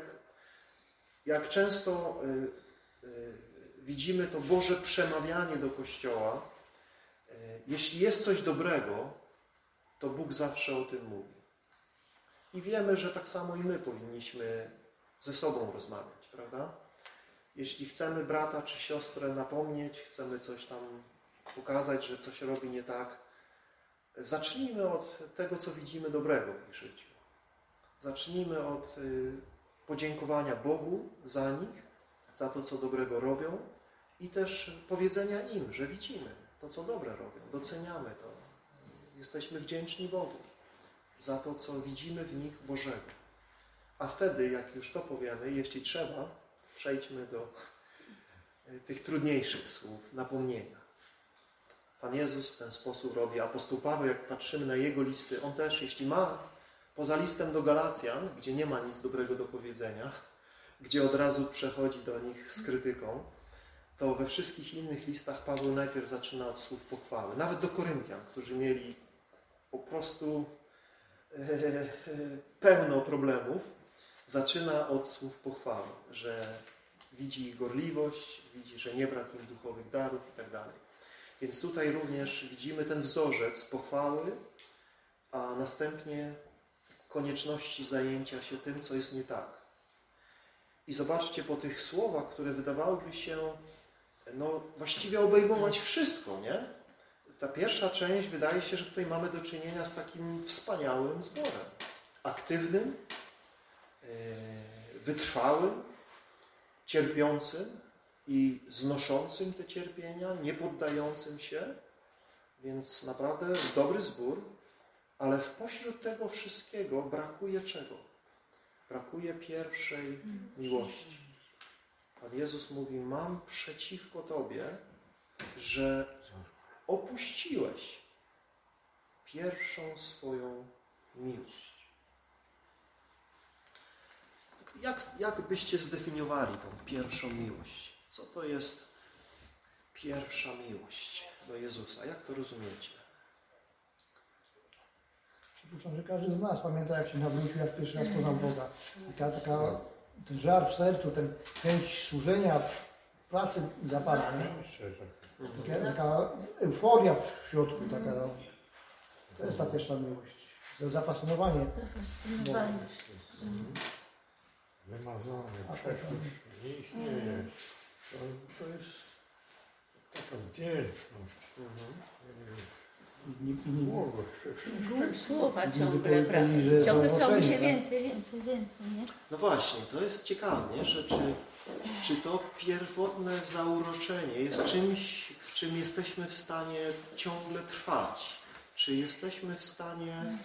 jak często y, y, widzimy to Boże przemawianie do Kościoła, y, jeśli jest coś dobrego, to Bóg zawsze o tym mówi. I wiemy, że tak samo i my powinniśmy ze sobą rozmawiać, prawda? Jeśli chcemy brata czy siostrę napomnieć, chcemy coś tam pokazać, że coś robi nie tak, zacznijmy od tego, co widzimy dobrego w ich życiu. Zacznijmy od y, podziękowania Bogu za nich, za to, co dobrego robią i też powiedzenia im, że widzimy to, co dobre robią, doceniamy to. Jesteśmy wdzięczni Bogu za to, co widzimy w nich Bożego. A wtedy, jak już to powiemy, jeśli trzeba, przejdźmy do y, tych trudniejszych słów, napomnienia. Pan Jezus w ten sposób robi. Apostoł Paweł, jak patrzymy na jego listy, on też, jeśli ma poza listem do Galacjan, gdzie nie ma nic dobrego do powiedzenia, gdzie od razu przechodzi do nich z krytyką, to we wszystkich innych listach Paweł najpierw zaczyna od słów pochwały. Nawet do Koryntian, którzy mieli po prostu pełno problemów, zaczyna od słów pochwały, że widzi ich gorliwość, widzi, że nie brak im duchowych darów i tak. Więc tutaj również widzimy ten wzorzec pochwały, a następnie konieczności zajęcia się tym, co jest nie tak. I zobaczcie po tych słowach, które wydawałyby się no, właściwie obejmować wszystko, nie? Ta pierwsza część wydaje się, że tutaj mamy do czynienia z takim wspaniałym zborem. Aktywnym, yy, wytrwałym, cierpiącym i znoszącym te cierpienia, nie poddającym się. Więc naprawdę dobry zbór, ale w pośród tego wszystkiego brakuje czego? Brakuje pierwszej miłości. Pan Jezus mówi: Mam przeciwko Tobie, że opuściłeś pierwszą swoją miłość. Jak, jak byście zdefiniowali tą pierwszą miłość? Co to jest pierwsza miłość do Jezusa? Jak to rozumiecie? Przypuszczam, że każdy z nas pamięta, jak się nawrócił, jak pierwszy raz poznał Boga. Taka, taka, ten żar w sercu, ten chęć służenia, pracy dla Pana. Taka, taka euforia w środku, taka, no. to jest ta pierwsza miłość. To Zafascynowanie. Fascynowanie. Wymazany, A przeczuć, nie istnieje. To, to jest taka wdzięczność. I, i, i, Słowo, Głód słowa ciągle, prawda? że Ciągle chciałby się więcej, więcej, więcej, nie? No właśnie, to jest ciekawe, nie? że czy, czy to pierwotne zauroczenie jest czymś, w czym jesteśmy w stanie ciągle trwać? Czy jesteśmy w stanie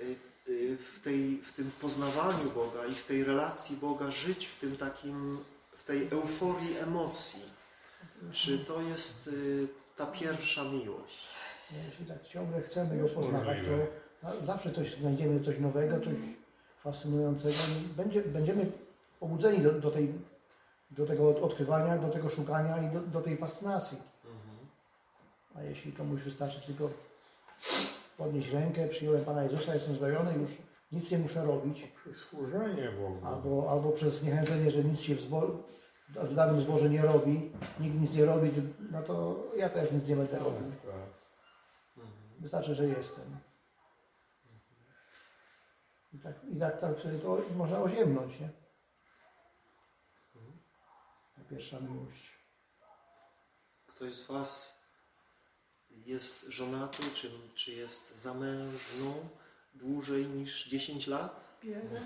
y, y, w, tej, w tym poznawaniu Boga i w tej relacji Boga żyć w tym takim, tej euforii emocji? Czy to jest y, ta pierwsza miłość? No, Jeśli tak ciągle chcemy go poznawać, to no, zawsze coś znajdziemy, coś nowego, coś fascynującego. Będzie, będziemy pobudzeni do, do, tej, do tego odkrywania, do tego szukania i do, do tej fascynacji. A jeśli komuś wystarczy tylko podnieść rękę, przyjąłem Pana Jezusa, jestem zbawiony, już nic nie muszę robić, służenie Bogu. albo, albo przez zniechęcenie, że nic się w, zbo, w danym zborze nie robi, nikt nic nie robi, no to ja też nic nie będę robił. Tak. Wystarczy, że jestem. I tak, i tak, tak wtedy to można oziemnąć, nie? Ta pierwsza miłość. Ktoś z Was jest żonaty, czy, czy jest zamężną dłużej niż 10 lat? Bierze.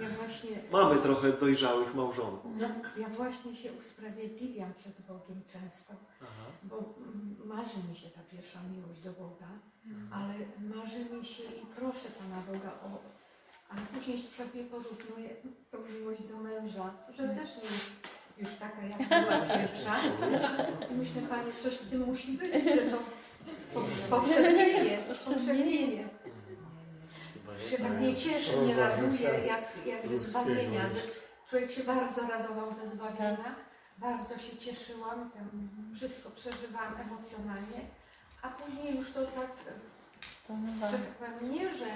Ja właśnie, Mamy trochę dojrzałych małżonków. no, ja właśnie się usprawiedliwiam przed Bogiem często, Aha. bo marzy mi się ta pierwsza miłość do Boga, ale marzy mi się i proszę Pana Boga o, ale później sobie porównuję tą miłość do męża, że też nie jest już taka, jak była pierwsza. I myślę, Panie, coś w tym musi być, że to Powszednieje, powszednieje. Się tak nie cieszy, nie raduje jak, jak ze zbawienia. Człowiek się bardzo radował ze zbawienia. Bardzo się cieszyłam, tam wszystko przeżywałam emocjonalnie. A później już to tak, że tak powiem, nie, że,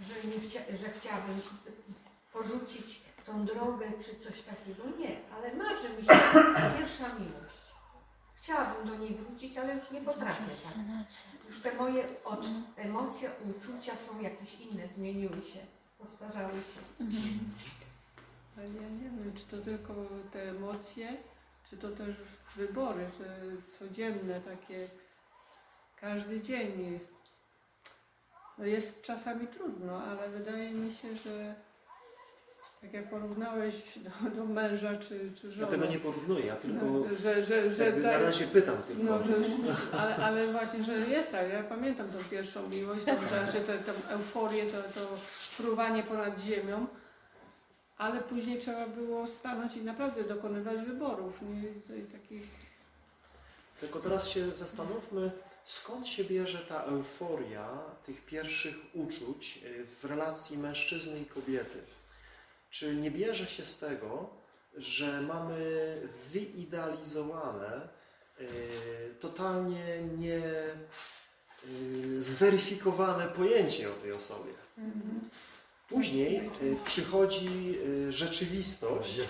że, nie chcia, że chciałabym porzucić tą drogę czy coś takiego. Nie, ale marzy mi się pierwsza miłość. Chciałabym do niej wrócić, ale już nie potrafię tak. Już te moje od, emocje, uczucia są jakieś inne, zmieniły się, postarzały się. Ale ja nie wiem, czy to tylko te emocje, czy to też wybory, czy codzienne takie, każdy dzień. No jest czasami trudno, ale wydaje mi się, że tak jak porównałeś do, do męża czy, czy Ja żony. tego nie porównuję, ja tylko no, że, że, że jakby na tak, razie pytam tylko. no, że, ale, ale właśnie, że jest tak. Ja pamiętam tą pierwszą miłość, tą, znaczy tę, tę euforię, to, to fruwanie ponad ziemią, ale później trzeba było stanąć i naprawdę dokonywać wyborów. Nie, takich, Tylko teraz się zastanówmy, skąd się bierze ta euforia tych pierwszych uczuć y, w relacji mężczyzny i kobiety. Czy nie bierze się z tego, że mamy wyidealizowane, y, totalnie nie y, zweryfikowane pojęcie o tej osobie? Później y, przychodzi rzeczywistość,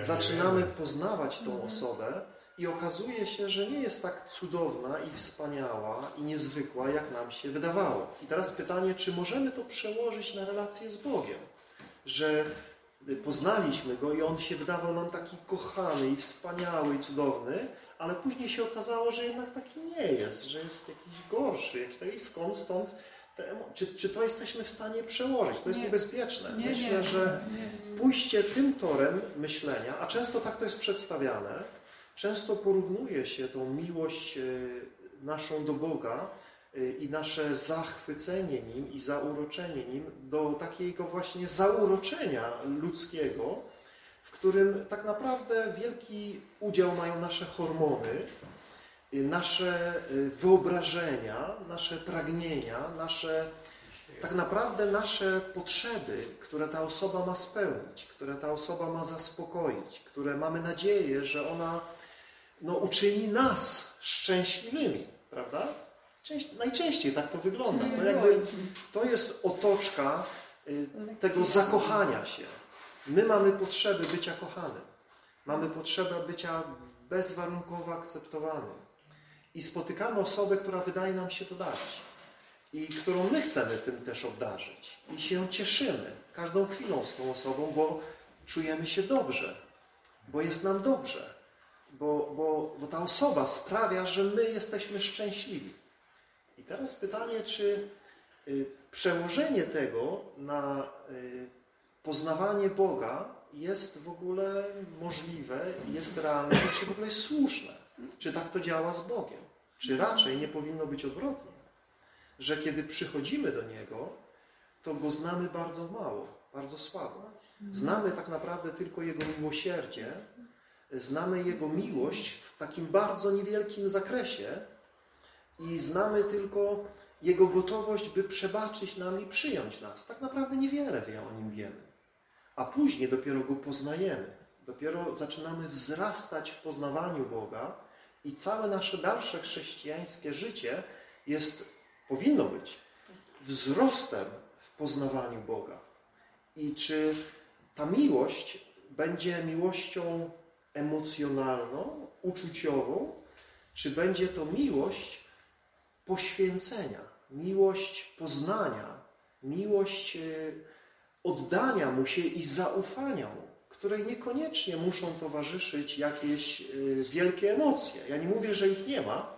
zaczynamy poznawać tą osobę i okazuje się, że nie jest tak cudowna i wspaniała i niezwykła, jak nam się wydawało. I teraz pytanie, czy możemy to przełożyć na relację z Bogiem? Że poznaliśmy Go i On się wydawał nam taki kochany i wspaniały i cudowny, ale później się okazało, że jednak taki nie jest, że jest jakiś gorszy. jakiś Skąd, stąd czy, czy to jesteśmy w stanie przełożyć? To jest Nie. niebezpieczne. nie, Myślę, nie, że pójście tym torem myślenia, a często tak to jest przedstawiane, często porównuje się tą miłość e, naszą do Boga i nasze zachwycenie Nim i zauroczenie Nim do takiego właśnie zauroczenia ludzkiego, w którym tak naprawdę wielki udział mają nasze hormony, e, nasze e, wyobrażenia, nasze pragnienia, nasze tak naprawdę nasze potrzeby, które ta osoba ma spełnić, które ta osoba ma zaspokoić, które mamy nadzieję, że ona no, uczyni nas szczęśliwymi, prawda? Najczęściej tak to wygląda. To jakby to jest otoczka y, tego zakochania się. My mamy potrzeby bycia kochanym. Mamy potrzebę bycia bezwarunkowo akceptowanym. I spotykamy osobę, która wydaje nam się to dać i którą my chcemy tym też obdarzyć. I się cieszymy każdą chwilą z tą osobą, bo czujemy się dobrze, bo jest nam dobrze, bo, bo, bo ta osoba sprawia, że my jesteśmy szczęśliwi. I teraz pytanie, czy y, przełożenie tego na y, poznawanie Boga jest w ogóle możliwe, jest realne, czy w ogóle jest słuszne? Czy tak to działa z Bogiem? Czy raczej nie powinno być odwrotnie? że kiedy przychodzimy do Niego, to Go znamy bardzo mało, bardzo słabo. Znamy tak naprawdę tylko Jego miłosierdzie, znamy Jego miłość w takim bardzo niewielkim zakresie i znamy tylko Jego gotowość, by przebaczyć nam i przyjąć nas. Tak naprawdę niewiele wie o Nim wiemy. A później dopiero Go poznajemy. Dopiero zaczynamy wzrastać w poznawaniu Boga i całe nasze dalsze chrześcijańskie życie jest powinno być wzrostem w poznawaniu Boga. I czy ta miłość będzie miłością emocjonalną, uczuciową, czy będzie to miłość poświęcenia, miłość poznania, miłość y, oddania mu się i zaufania mu, której niekoniecznie muszą towarzyszyć jakieś y, wielkie emocje. Ja nie mówię, że ich nie ma,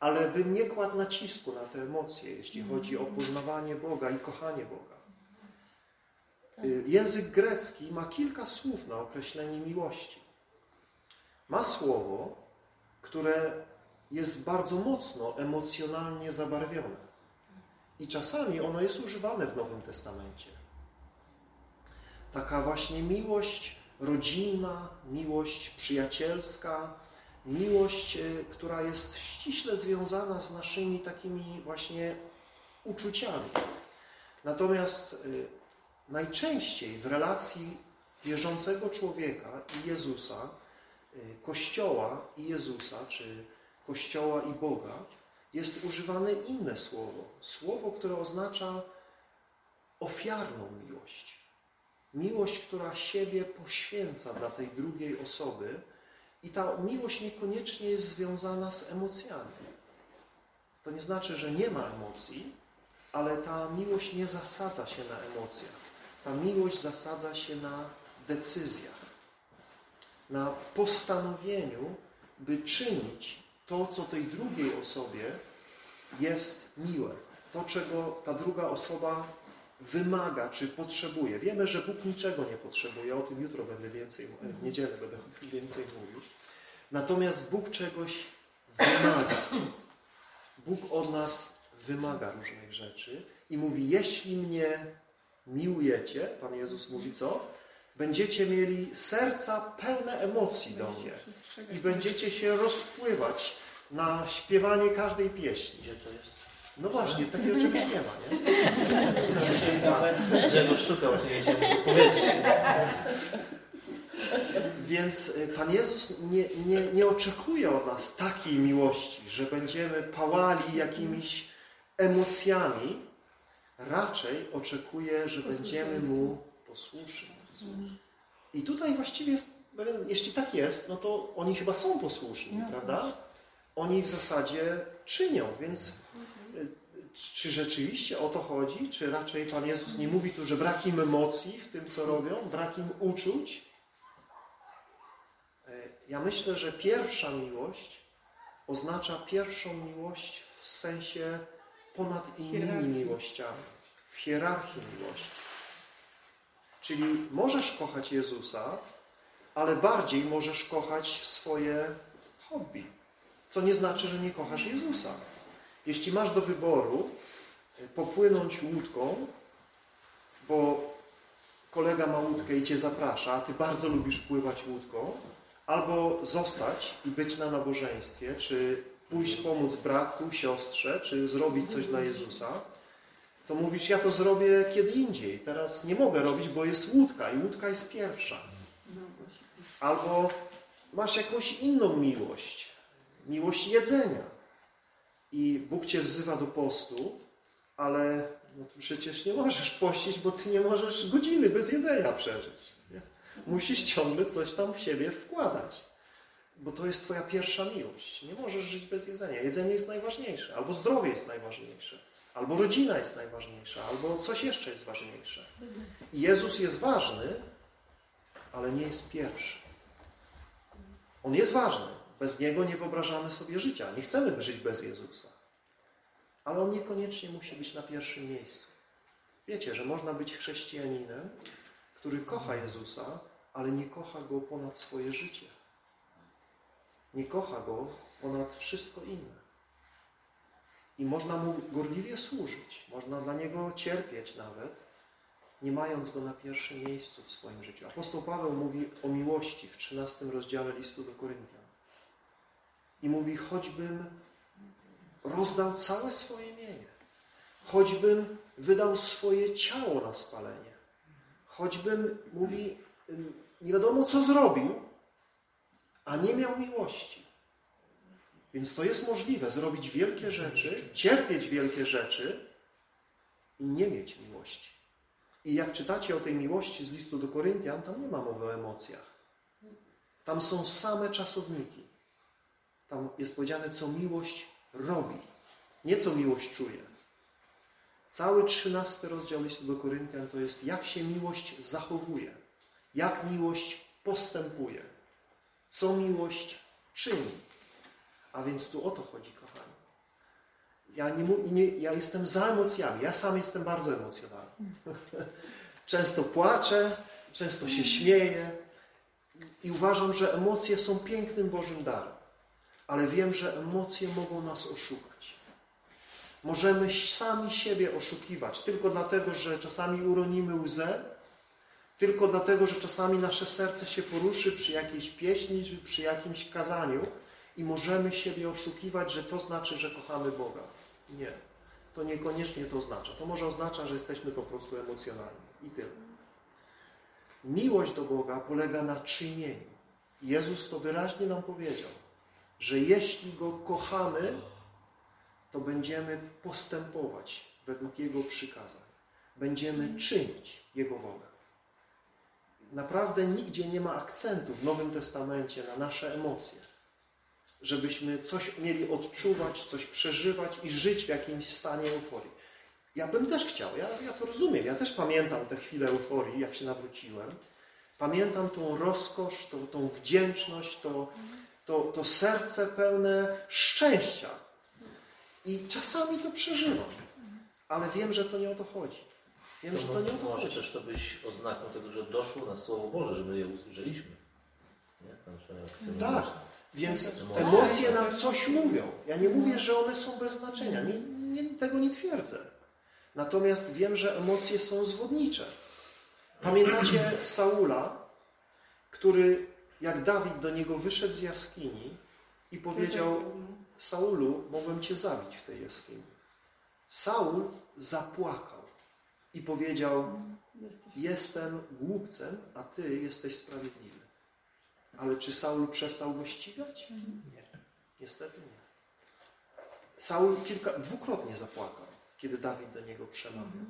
ale bym nie kładł nacisku na te emocje, jeśli chodzi o poznawanie Boga i kochanie Boga. Y, Język grecki ma kilka słów na określenie miłości. Ma słowo, które jest bardzo mocno emocjonalnie zabarwione. I czasami ono jest używane w Nowym Testamencie. Taka właśnie miłość rodzinna, miłość przyjacielska, Miłość, y, która jest ściśle związana z naszymi takimi właśnie uczuciami. Natomiast y, najczęściej w relacji wierzącego człowieka i Jezusa, y, Kościoła i Jezusa, czy Kościoła i Boga, jest używane inne słowo. Słowo, które oznacza ofiarną miłość. Miłość, która siebie poświęca dla tej drugiej osoby i ta miłość niekoniecznie jest związana z emocjami. To nie znaczy, że nie ma emocji, ale ta miłość nie zasadza się na emocjach. Ta miłość zasadza się na decyzjach, na postanowieniu, by czynić to, co tej drugiej osobie jest miłe. To, czego ta druga osoba wymaga czy potrzebuje. Wiemy, że Bóg niczego nie potrzebuje. O tym jutro będę więcej, w niedzielę będę więcej mówił. Natomiast Bóg czegoś wymaga. Bóg od nas wymaga różnych rzeczy i mówi, jeśli mnie miłujecie, Pan Jezus mówi co? Będziecie mieli serca pełne emocji do mnie i będziecie się rozpływać na śpiewanie każdej pieśni. Gdzie to jest? No właśnie, takiego czegoś nie ma, nie? Grzegorz szukał, czy nie powiedzieć. Więc y, Pan Jezus nie, nie, nie oczekuje od nas takiej miłości, że będziemy pałali jakimiś emocjami. Raczej oczekuje, że będziemy Mu posłuszni. I tutaj właściwie jest jeśli tak jest, no to oni chyba są posłuszni, prawda? Oni w zasadzie czynią, więc y, czy rzeczywiście o to chodzi? Czy raczej Pan Jezus nie mówi tu, że brak im emocji w tym, co robią, brak im uczuć? E, Ja myślę, że pierwsza miłość oznacza pierwszą miłość w sensie ponad innymi Hierarchii. miłościami, w hierarchii miłości. Czyli możesz kochać Jezusa, ale bardziej możesz kochać swoje hobby. Co nie znaczy, że nie kochasz Jezusa. Jeśli masz do wyboru y, popłynąć łódką, bo kolega ma łódkę i cię zaprasza, a ty bardzo lubisz pływać łódką, albo zostać i być na nabożeństwie, czy pójść pomóc bratu, siostrze, czy zrobić coś dla Jezusa, to mówisz, ja to zrobię kiedy indziej. Teraz nie mogę robić, bo jest łódka i łódka jest pierwsza. No. Albo masz jakąś inną miłość, miłość jedzenia. I Bóg cię wzywa do postu, ale no przecież nie możesz pościć, bo ty nie możesz godziny bez jedzenia przeżyć. Nie? Musisz ciągle coś tam w siebie wkładać, bo to jest twoja pierwsza miłość. Nie możesz żyć bez jedzenia. Jedzenie jest najważniejsze, albo zdrowie jest najważniejsze, albo rodzina jest najważniejsza, albo coś jeszcze jest ważniejsze. I Jezus jest ważny, ale nie jest pierwszy. On jest ważny. Bez Niego nie wyobrażamy sobie życia. Nie chcemy żyć bez Jezusa. Ale On niekoniecznie musi być na pierwszym miejscu. Wiecie, że można być chrześcijaninem, który kocha Jezusa, ale nie kocha Go ponad swoje życie. Nie kocha Go ponad wszystko inne. I można Mu gorliwie służyć. Można dla Niego cierpieć nawet, nie mając Go na pierwszym miejscu w swoim życiu. Apostoł Paweł mówi o miłości w 13 rozdziale listu do Koryntian. I mówi, choćbym rozdał całe swoje mienie, choćbym wydał swoje ciało na spalenie, choćbym, mówi, nie wiadomo co zrobił, a nie miał miłości. Więc to jest możliwe, zrobić wielkie rzeczy, cierpieć wielkie rzeczy i nie mieć miłości. I jak czytacie o tej miłości z listu do Koryntian, tam nie ma mowy o emocjach. Tam są same czasowniki. Tam jest powiedziane, co miłość robi, nie co miłość czuje. Cały trzynasty rozdział listu do Koryntian to jest, jak się miłość zachowuje, jak miłość postępuje, co miłość czyni. A więc tu o to chodzi, kochani. Ja, nie, nie, ja jestem za emocjami. Ja sam jestem bardzo emocjonalny. często płaczę, często się śmieję i uważam, że emocje są pięknym Bożym darem. Ale wiem, że emocje mogą nas oszukać. Możemy sami siebie oszukiwać tylko dlatego, że czasami uronimy łzę, tylko dlatego, że czasami nasze serce się poruszy przy jakiejś pieśni, czy przy jakimś kazaniu i możemy siebie oszukiwać, że to znaczy, że kochamy Boga. Nie. To niekoniecznie to oznacza. To może oznacza, że jesteśmy po prostu emocjonalni. I tyle. Miłość do Boga polega na czynieniu. Jezus to wyraźnie nam powiedział, że jeśli Go kochamy, to będziemy postępować według Jego przykazań. Będziemy czynić Jego wolę. Naprawdę nigdzie nie ma akcentu w Nowym Testamencie na nasze emocje. Żebyśmy coś mieli odczuwać, coś przeżywać i żyć w jakimś stanie euforii. Ja bym też chciał, ja, ja to rozumiem. Ja też pamiętam te chwile euforii, jak się nawróciłem. Pamiętam tą rozkosz, tą, tą wdzięczność, to, to, to serce pełne szczęścia. I czasami to przeżywam, ale wiem, że to nie o to chodzi. Wiem, że to nie o to Może chodzi. też to być oznaką tego, że doszło na Słowo Boże, że my je usłyszeliśmy. Nie? Tak. Więc Emocje. emocje nam coś mówią. Ja nie mówię, że one są bez znaczenia. Nie, nie, tego nie twierdzę. Natomiast wiem, że emocje są zwodnicze. Pamiętacie Saula, który jak Dawid do niego wyszedł z jaskini i powiedział: Saulu, mogłem cię zabić w tej jaskini. Saul zapłakał i powiedział: Jestem głupcem, a ty jesteś sprawiedliwy. Ale czy Saul przestał go ścigać? Nie. Niestety nie. Saul kilka, dwukrotnie zapłakał, kiedy Dawid do niego przemawiał.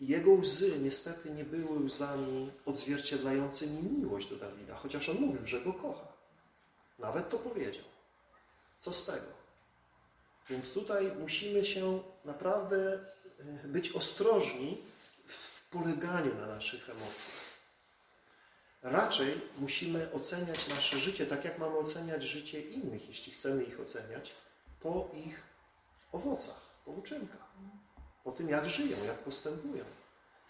Jego łzy niestety nie były łzami odzwierciedlającymi miłość do Dawida, chociaż on mówił, że go kocha. Nawet to powiedział. Co z tego? Więc tutaj musimy się naprawdę e, być ostrożni w poleganiu na naszych emocjach. Raczej musimy oceniać nasze życie tak, jak mamy oceniać życie innych, jeśli chcemy ich oceniać, po ich owocach, po uczynkach, po tym, jak żyją, jak postępują.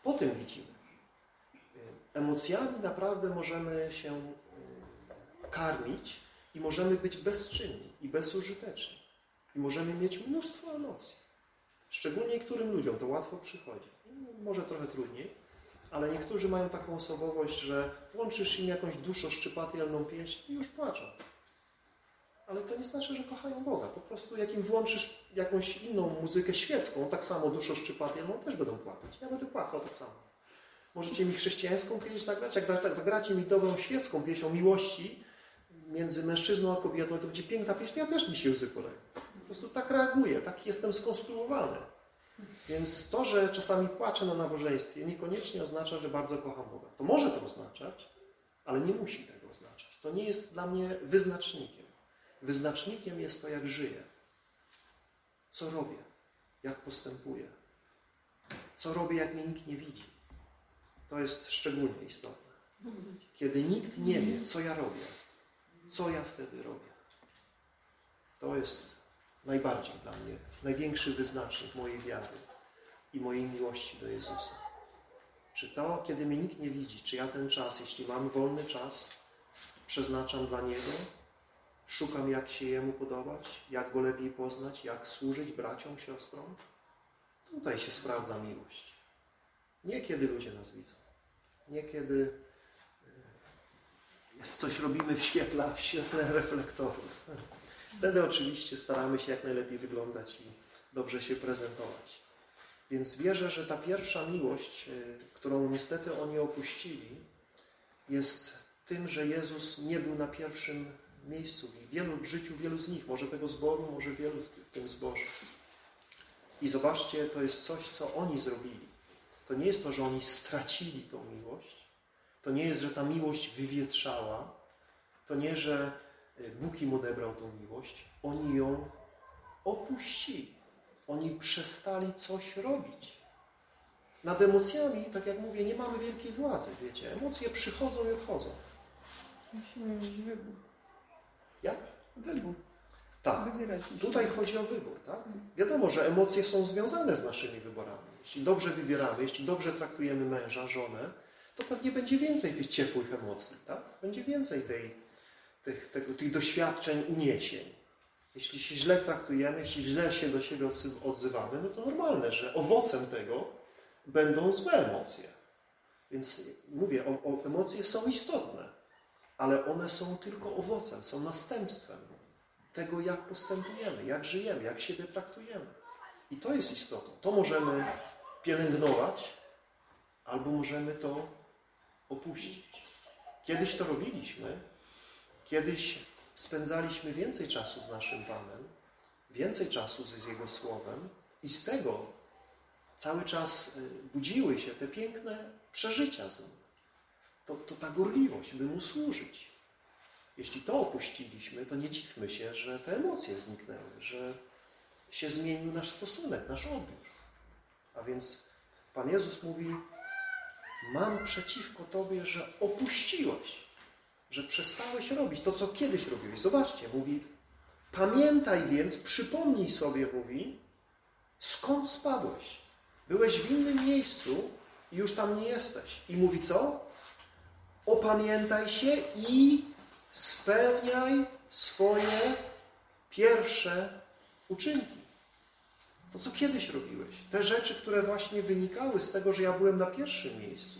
Po tym widzimy. Emocjami naprawdę możemy się y, karmić i możemy być bezczynni i bezużyteczni. I możemy mieć mnóstwo emocji. Szczególnie niektórym ludziom to łatwo przychodzi. Może trochę trudniej, ale niektórzy mają taką osobowość, że włączysz im jakąś duszoszczypatelną pieśń i już płaczą. Ale to nie znaczy, że kochają Boga. Po prostu jak im włączysz jakąś inną muzykę świecką, tak samo duszoszczypatelną, też będą płakać. Ja będę płakał tak samo. Możecie mi chrześcijańską pieśń zagrać, jak za- zagracie mi dobrą świecką pieśń o miłości między mężczyzną a kobietą, to będzie piękna pieśń, ja też mi się łzy poleją. Po prostu tak reaguję, tak jestem skonstruowany. Więc to, że czasami płaczę na nabożeństwie, niekoniecznie oznacza, że bardzo kocham Boga. To może to oznaczać, ale nie musi tego oznaczać. To nie jest dla mnie wyznacznikiem. Wyznacznikiem jest to, jak żyję, co robię, jak postępuję, co robię, jak mnie nikt nie widzi. To jest szczególnie istotne. Kiedy nikt nie wie, co ja robię, co ja wtedy robię. To jest najbardziej dla mnie największy wyznacznik mojej wiary i mojej miłości do Jezusa. Czy to, kiedy mnie nikt nie widzi, czy ja ten czas, jeśli mam wolny czas, przeznaczam dla Niego, szukam, jak się Jemu podobać, jak Go lepiej poznać, jak służyć braciom, siostrom? Tutaj się sprawdza miłość. Nie kiedy ludzie nas widzą. Nie kiedy e, coś robimy w świetle, w świetle reflektorów. Wtedy oczywiście staramy się jak najlepiej wyglądać i dobrze się prezentować. Więc wierzę, że ta pierwsza miłość, y, którą niestety oni opuścili, jest tym, że Jezus nie był na pierwszym miejscu w wielu życiu wielu z nich, może tego zboru, może wielu w w tym zborze. I zobaczcie, to jest coś, co oni zrobili. To nie jest to, że oni stracili tą miłość. To nie jest, że ta miłość wywietrzała. To nie, że y, Bóg im odebrał tą miłość. Oni ją opuścili. Oni przestali coś robić. Nad emocjami, tak jak mówię, nie mamy wielkiej władzy, wiecie. Emocje przychodzą i odchodzą. Musimy mieć wybór. Jak? Wybór. Tak. Tutaj chodzi o wybór, tak? Wiadomo, że emocje są związane z naszymi wyborami. Jeśli dobrze wybieramy, jeśli dobrze traktujemy męża, żonę, to pewnie będzie więcej tych ciepłych emocji, tak? Będzie więcej tej, tych, tego, tych doświadczeń, uniesień. Jeśli się źle traktujemy, jeśli źle się do siebie odzywamy, no to normalne, że owocem tego będą złe emocje. Więc mówię, o, o, emocje są istotne. Ale one są tylko owocem, są następstwem tego, jak postępujemy, jak żyjemy, jak siebie traktujemy. I to jest istotą. To możemy pielęgnować, albo możemy to opuścić. Kiedyś to robiliśmy, kiedyś spędzaliśmy więcej czasu z naszym Panem, więcej czasu z Jego Słowem i z tego cały czas y, budziły się te piękne przeżycia z Nim. To, to ta gorliwość, by Mu służyć. Jeśli to opuściliśmy, to nie dziwmy się, że te emocje zniknęły, że się zmienił nasz stosunek, nasz odbiór. A więc Pan Jezus mówi, mam przeciwko Tobie, że opuściłeś, że przestałeś robić to, co kiedyś robiłeś. Zobaczcie, mówi, pamiętaj więc, przypomnij sobie, mówi, skąd spadłeś. Byłeś w innym miejscu i już tam nie jesteś. I mówi co? Opamiętaj się i spełniaj swoje pierwsze uczynki. To, co kiedyś robiłeś. Te rzeczy, które właśnie wynikały z tego, że ja byłem na pierwszym miejscu.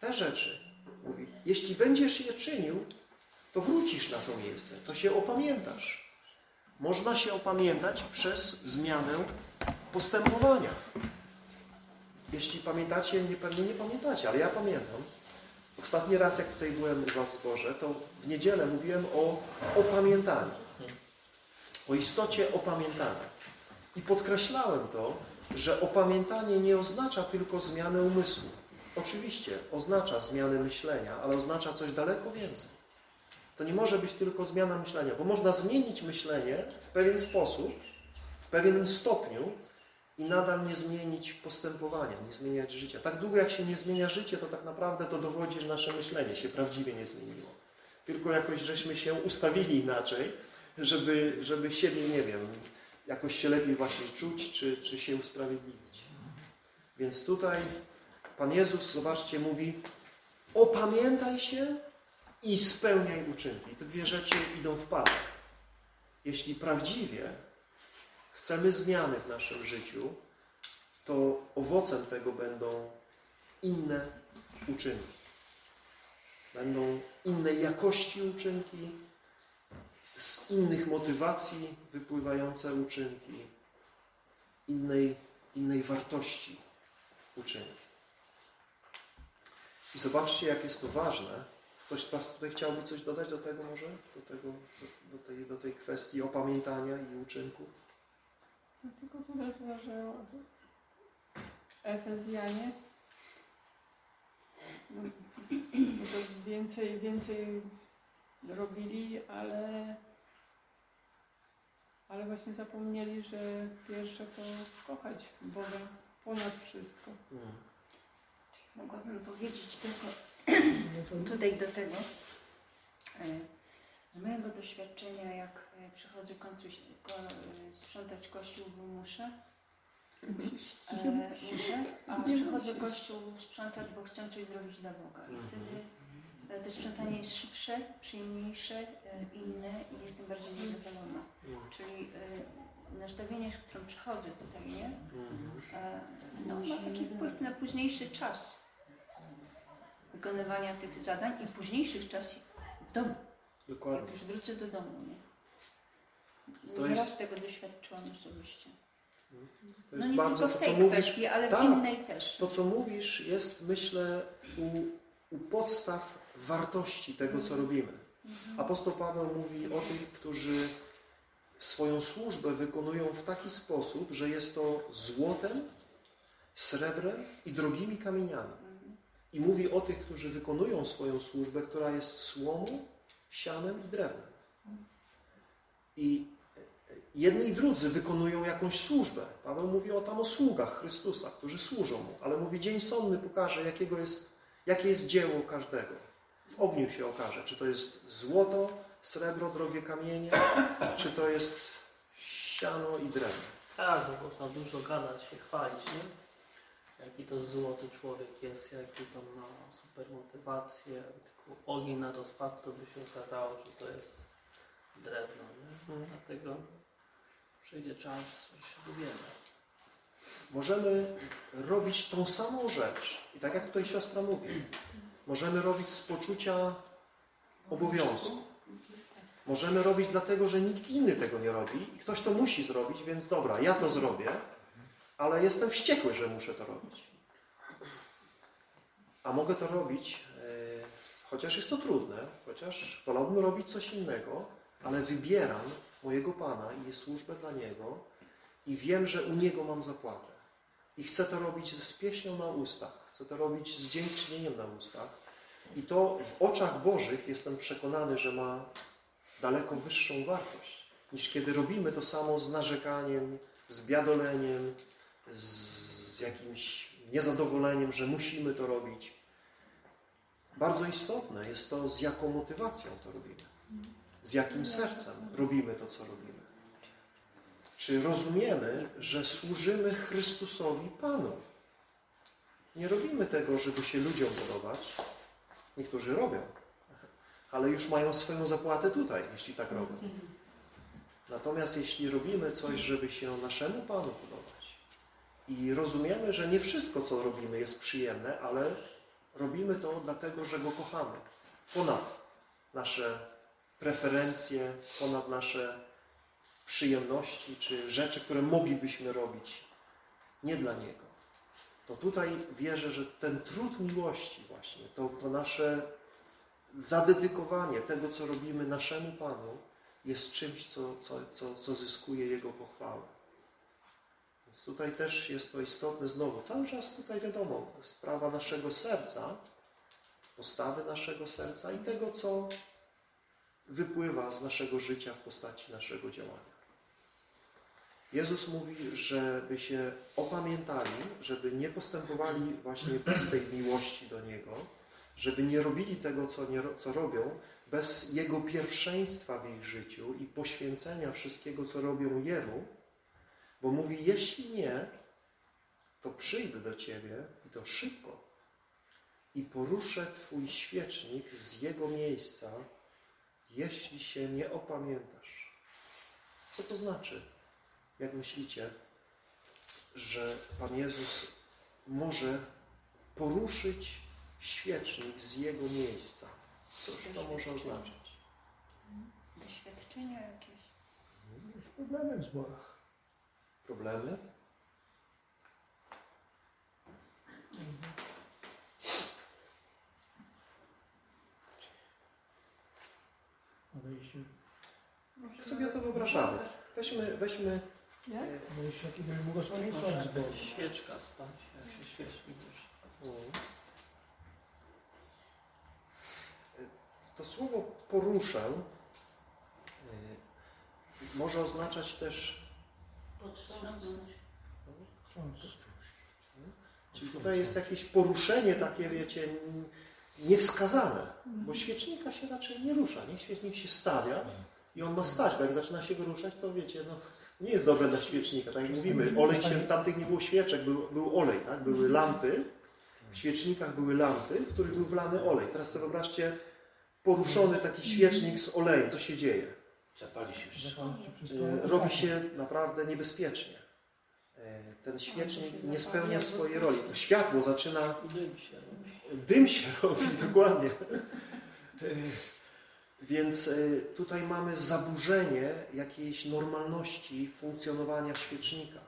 Te rzeczy, mówi, jeśli będziesz je czynił, to wrócisz na to miejsce, to się opamiętasz. Można się opamiętać przez zmianę postępowania. Jeśli pamiętacie, nie, pewnie nie pamiętacie, ale ja pamiętam. Ostatni raz, jak tutaj byłem u Was w zborze, to w niedzielę mówiłem o opamiętaniu. O istocie opamiętania. I podkreślałem to, że opamiętanie nie oznacza tylko zmiany umysłu. Oczywiście oznacza zmianę myślenia, ale oznacza coś daleko więcej. To nie może być tylko zmiana myślenia, bo można zmienić myślenie w pewien sposób, w pewnym stopniu i nadal nie zmienić postępowania, nie zmieniać życia. Tak długo jak się nie zmienia życie, to tak naprawdę to dowodzi, że nasze myślenie się prawdziwie nie zmieniło. Tylko jakoś żeśmy się ustawili inaczej, żeby, żeby siebie, nie wiem, jakoś się lepiej właśnie czuć, czy, czy się usprawiedliwić. Więc tutaj Pan Jezus, zobaczcie, mówi opamiętaj się i spełniaj uczynki. Te dwie rzeczy idą w parę. Jeśli prawdziwie chcemy zmiany w naszym życiu, to owocem tego będą inne uczynki. Będą innej jakości uczynki, z innych motywacji wypływające uczynki, innej, innej wartości uczynki. I zobaczcie, jak jest to ważne. Ktoś z Was tutaj chciałby coś dodać do tego może? Do, tego, do, tej, do tej kwestii opamiętania i uczynków? No tylko tyle, że Efezjanie no, no to więcej, więcej robili, ale, ale właśnie zapomnieli, że pierwsze to kochać Boga ponad wszystko. Hmm. Mogłabym powiedzieć tylko tutaj do tego, e, mojego doświadczenia, jak e, przychodzę końcu ko, e, sprzątać kościół, bo muszę, e, muszę, a przychodzę kościół sprzątać, bo chcę coś zrobić dla Boga. I wtedy to sprzątanie jest szybsze, przyjemniejsze, inne i jestem bardziej zadowolona. Czyli nastawienie, z którym przychodzę tutaj, nie? No, ma taki wpływ na późniejszy czas wykonywania tych zadań i późniejszych czas w domu, Dokładnie. jak już wrócę do domu. Nie? To Nieraz jest- tego doświadczyłam osobiście. To No jest nie bardzo tylko to, w co tej mówisz. kwestii, ale tak. w innej też. To, co mówisz, jest, myślę, u, u podstaw wartości tego, co robimy. Apostoł Paweł mówi o tych, którzy swoją służbę wykonują w taki sposób, że jest to złotem, srebrem i drogimi kamieniami. I mówi o tych, którzy wykonują swoją służbę, która jest słomą, sianem i drewnem. I jedni i drudzy wykonują jakąś służbę. Paweł mówi o tam o sługach Chrystusa, którzy służą Mu, ale mówi, dzień sądny pokaże, jakiego jest, jakie jest dzieło każdego. W ogniu się okaże, czy to jest złoto, srebro, drogie kamienie, czy to jest siano i drewno. Tak, bo można dużo gadać, się chwalić, nie? Jaki to złoty człowiek jest, jaki to ma super motywację, tylko ogień na rozpad, to by się okazało, że to jest drewno, nie? Mhm. Dlatego przyjdzie czas, że się dowiemy. Możemy robić tą samą rzecz. I tak jak tutaj siostra mówi, Możemy robić z poczucia obowiązku. Możemy robić dlatego, że nikt inny tego nie robi i ktoś to musi zrobić, więc dobra, ja to zrobię, ale jestem wściekły, że muszę to robić. A mogę to robić, e, chociaż jest to trudne, chociaż wolałbym robić coś innego, ale wybieram mojego Pana i służbę dla Niego i wiem, że u Niego mam zapłatę. I chcę to robić z pieśnią na ustach, chcę to robić z dziękczynieniem na ustach. I to w oczach Bożych jestem przekonany, że ma daleko wyższą wartość, niż kiedy robimy to samo z narzekaniem, z biadoleniem, z, jakimś niezadowoleniem, że musimy to robić. Bardzo istotne jest to, z jaką motywacją to robimy. Z jakim sercem robimy to, co robimy. Czy rozumiemy, że służymy Chrystusowi Panu? Nie robimy tego, żeby się ludziom podobać. Niektórzy robią, ale już mają swoją zapłatę tutaj, jeśli tak robią. Natomiast jeśli robimy coś, żeby się naszemu Panu podobać i rozumiemy, że nie wszystko, co robimy, jest przyjemne, ale robimy to dlatego, że Go kochamy. Ponad nasze preferencje, ponad nasze przyjemności czy rzeczy, które moglibyśmy robić nie dla Niego. To tutaj wierzę, że ten trud miłości właśnie, to, to nasze zadedykowanie tego, co robimy naszemu Panu, jest czymś, co, co, co, co zyskuje Jego pochwałę. Więc tutaj też jest to istotne znowu. Cały czas tutaj wiadomo, sprawa naszego serca, postawy naszego serca i tego, co wypływa z naszego życia w postaci naszego działania. Jezus mówi, żeby się opamiętali, żeby nie postępowali właśnie bez tej miłości do Niego, żeby nie robili tego, co, nie, co robią, bez Jego pierwszeństwa w ich życiu i poświęcenia wszystkiego, co robią Jemu, bo mówi, jeśli nie, to przyjdę do Ciebie i to szybko i poruszę Twój świecznik z jego miejsca, jeśli się nie opamiętasz. Co to znaczy? Jak myślicie, że Pan Jezus może poruszyć świecznik z jego miejsca? Cóż to może oznaczać? Doświadczenia jakieś. Jakieś problemy w zborach. Problemy? Odejście, Sobie to wyobrażamy. Weźmy, weźmy Jak? od zboru. Świeczka spać, jak się świeczki już. To słowo poruszę y, może oznaczać też, Czyli tutaj jest jakieś poruszenie takie, wiecie, niewskazane, bo świecznika się raczej nie rusza, nie? Świecznik się stawia i on ma stać, bo jak zaczyna się go ruszać, to wiecie, no nie jest dobre dla świecznika, tak jak mówimy, olej się, tamtych nie było świeczek, był, był olej, tak? Były lampy, w świecznikach były lampy, w których był wlany olej. Teraz sobie wyobraźcie poruszony taki świecznik z olejem, co się dzieje? Zapali się wszystko. Robi się naprawdę niebezpiecznie. E, Ten świecznik nie spełnia swojej roli. To światło zaczyna, Dym się robi. dym się robi, dokładnie. E, Więc e, tutaj mamy zaburzenie jakiejś normalności funkcjonowania świecznika.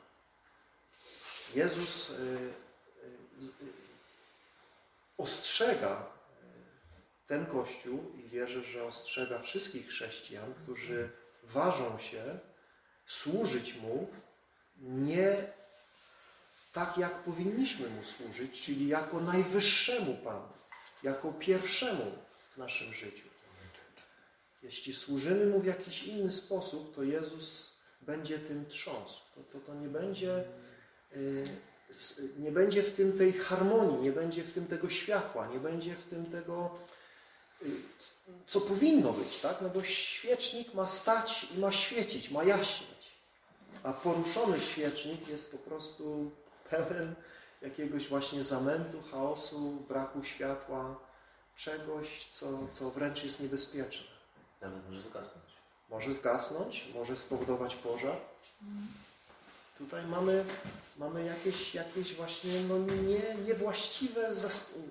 Jezus ostrzega ten Kościół i wierzę, że ostrzega wszystkich chrześcijan, którzy ważą się służyć Mu nie tak, jak powinniśmy Mu służyć, czyli jako najwyższemu Panu, jako pierwszemu w naszym życiu. Jeśli służymy Mu w jakiś inny sposób, to Jezus będzie tym trząsł. To, to, to nie będzie y, nie będzie w tym tej harmonii, nie będzie w tym tego światła, nie będzie w tym tego, co powinno być, tak? No bo świecznik ma stać i ma świecić, ma jaśnieć. A poruszony świecznik jest po prostu pełen jakiegoś właśnie zamętu, chaosu, braku światła, czegoś, co, co wręcz jest niebezpieczne. Nawet może zgasnąć. Może zgasnąć, może spowodować pożar. Tutaj mamy, mamy jakieś, jakieś właśnie no nie, niewłaściwe,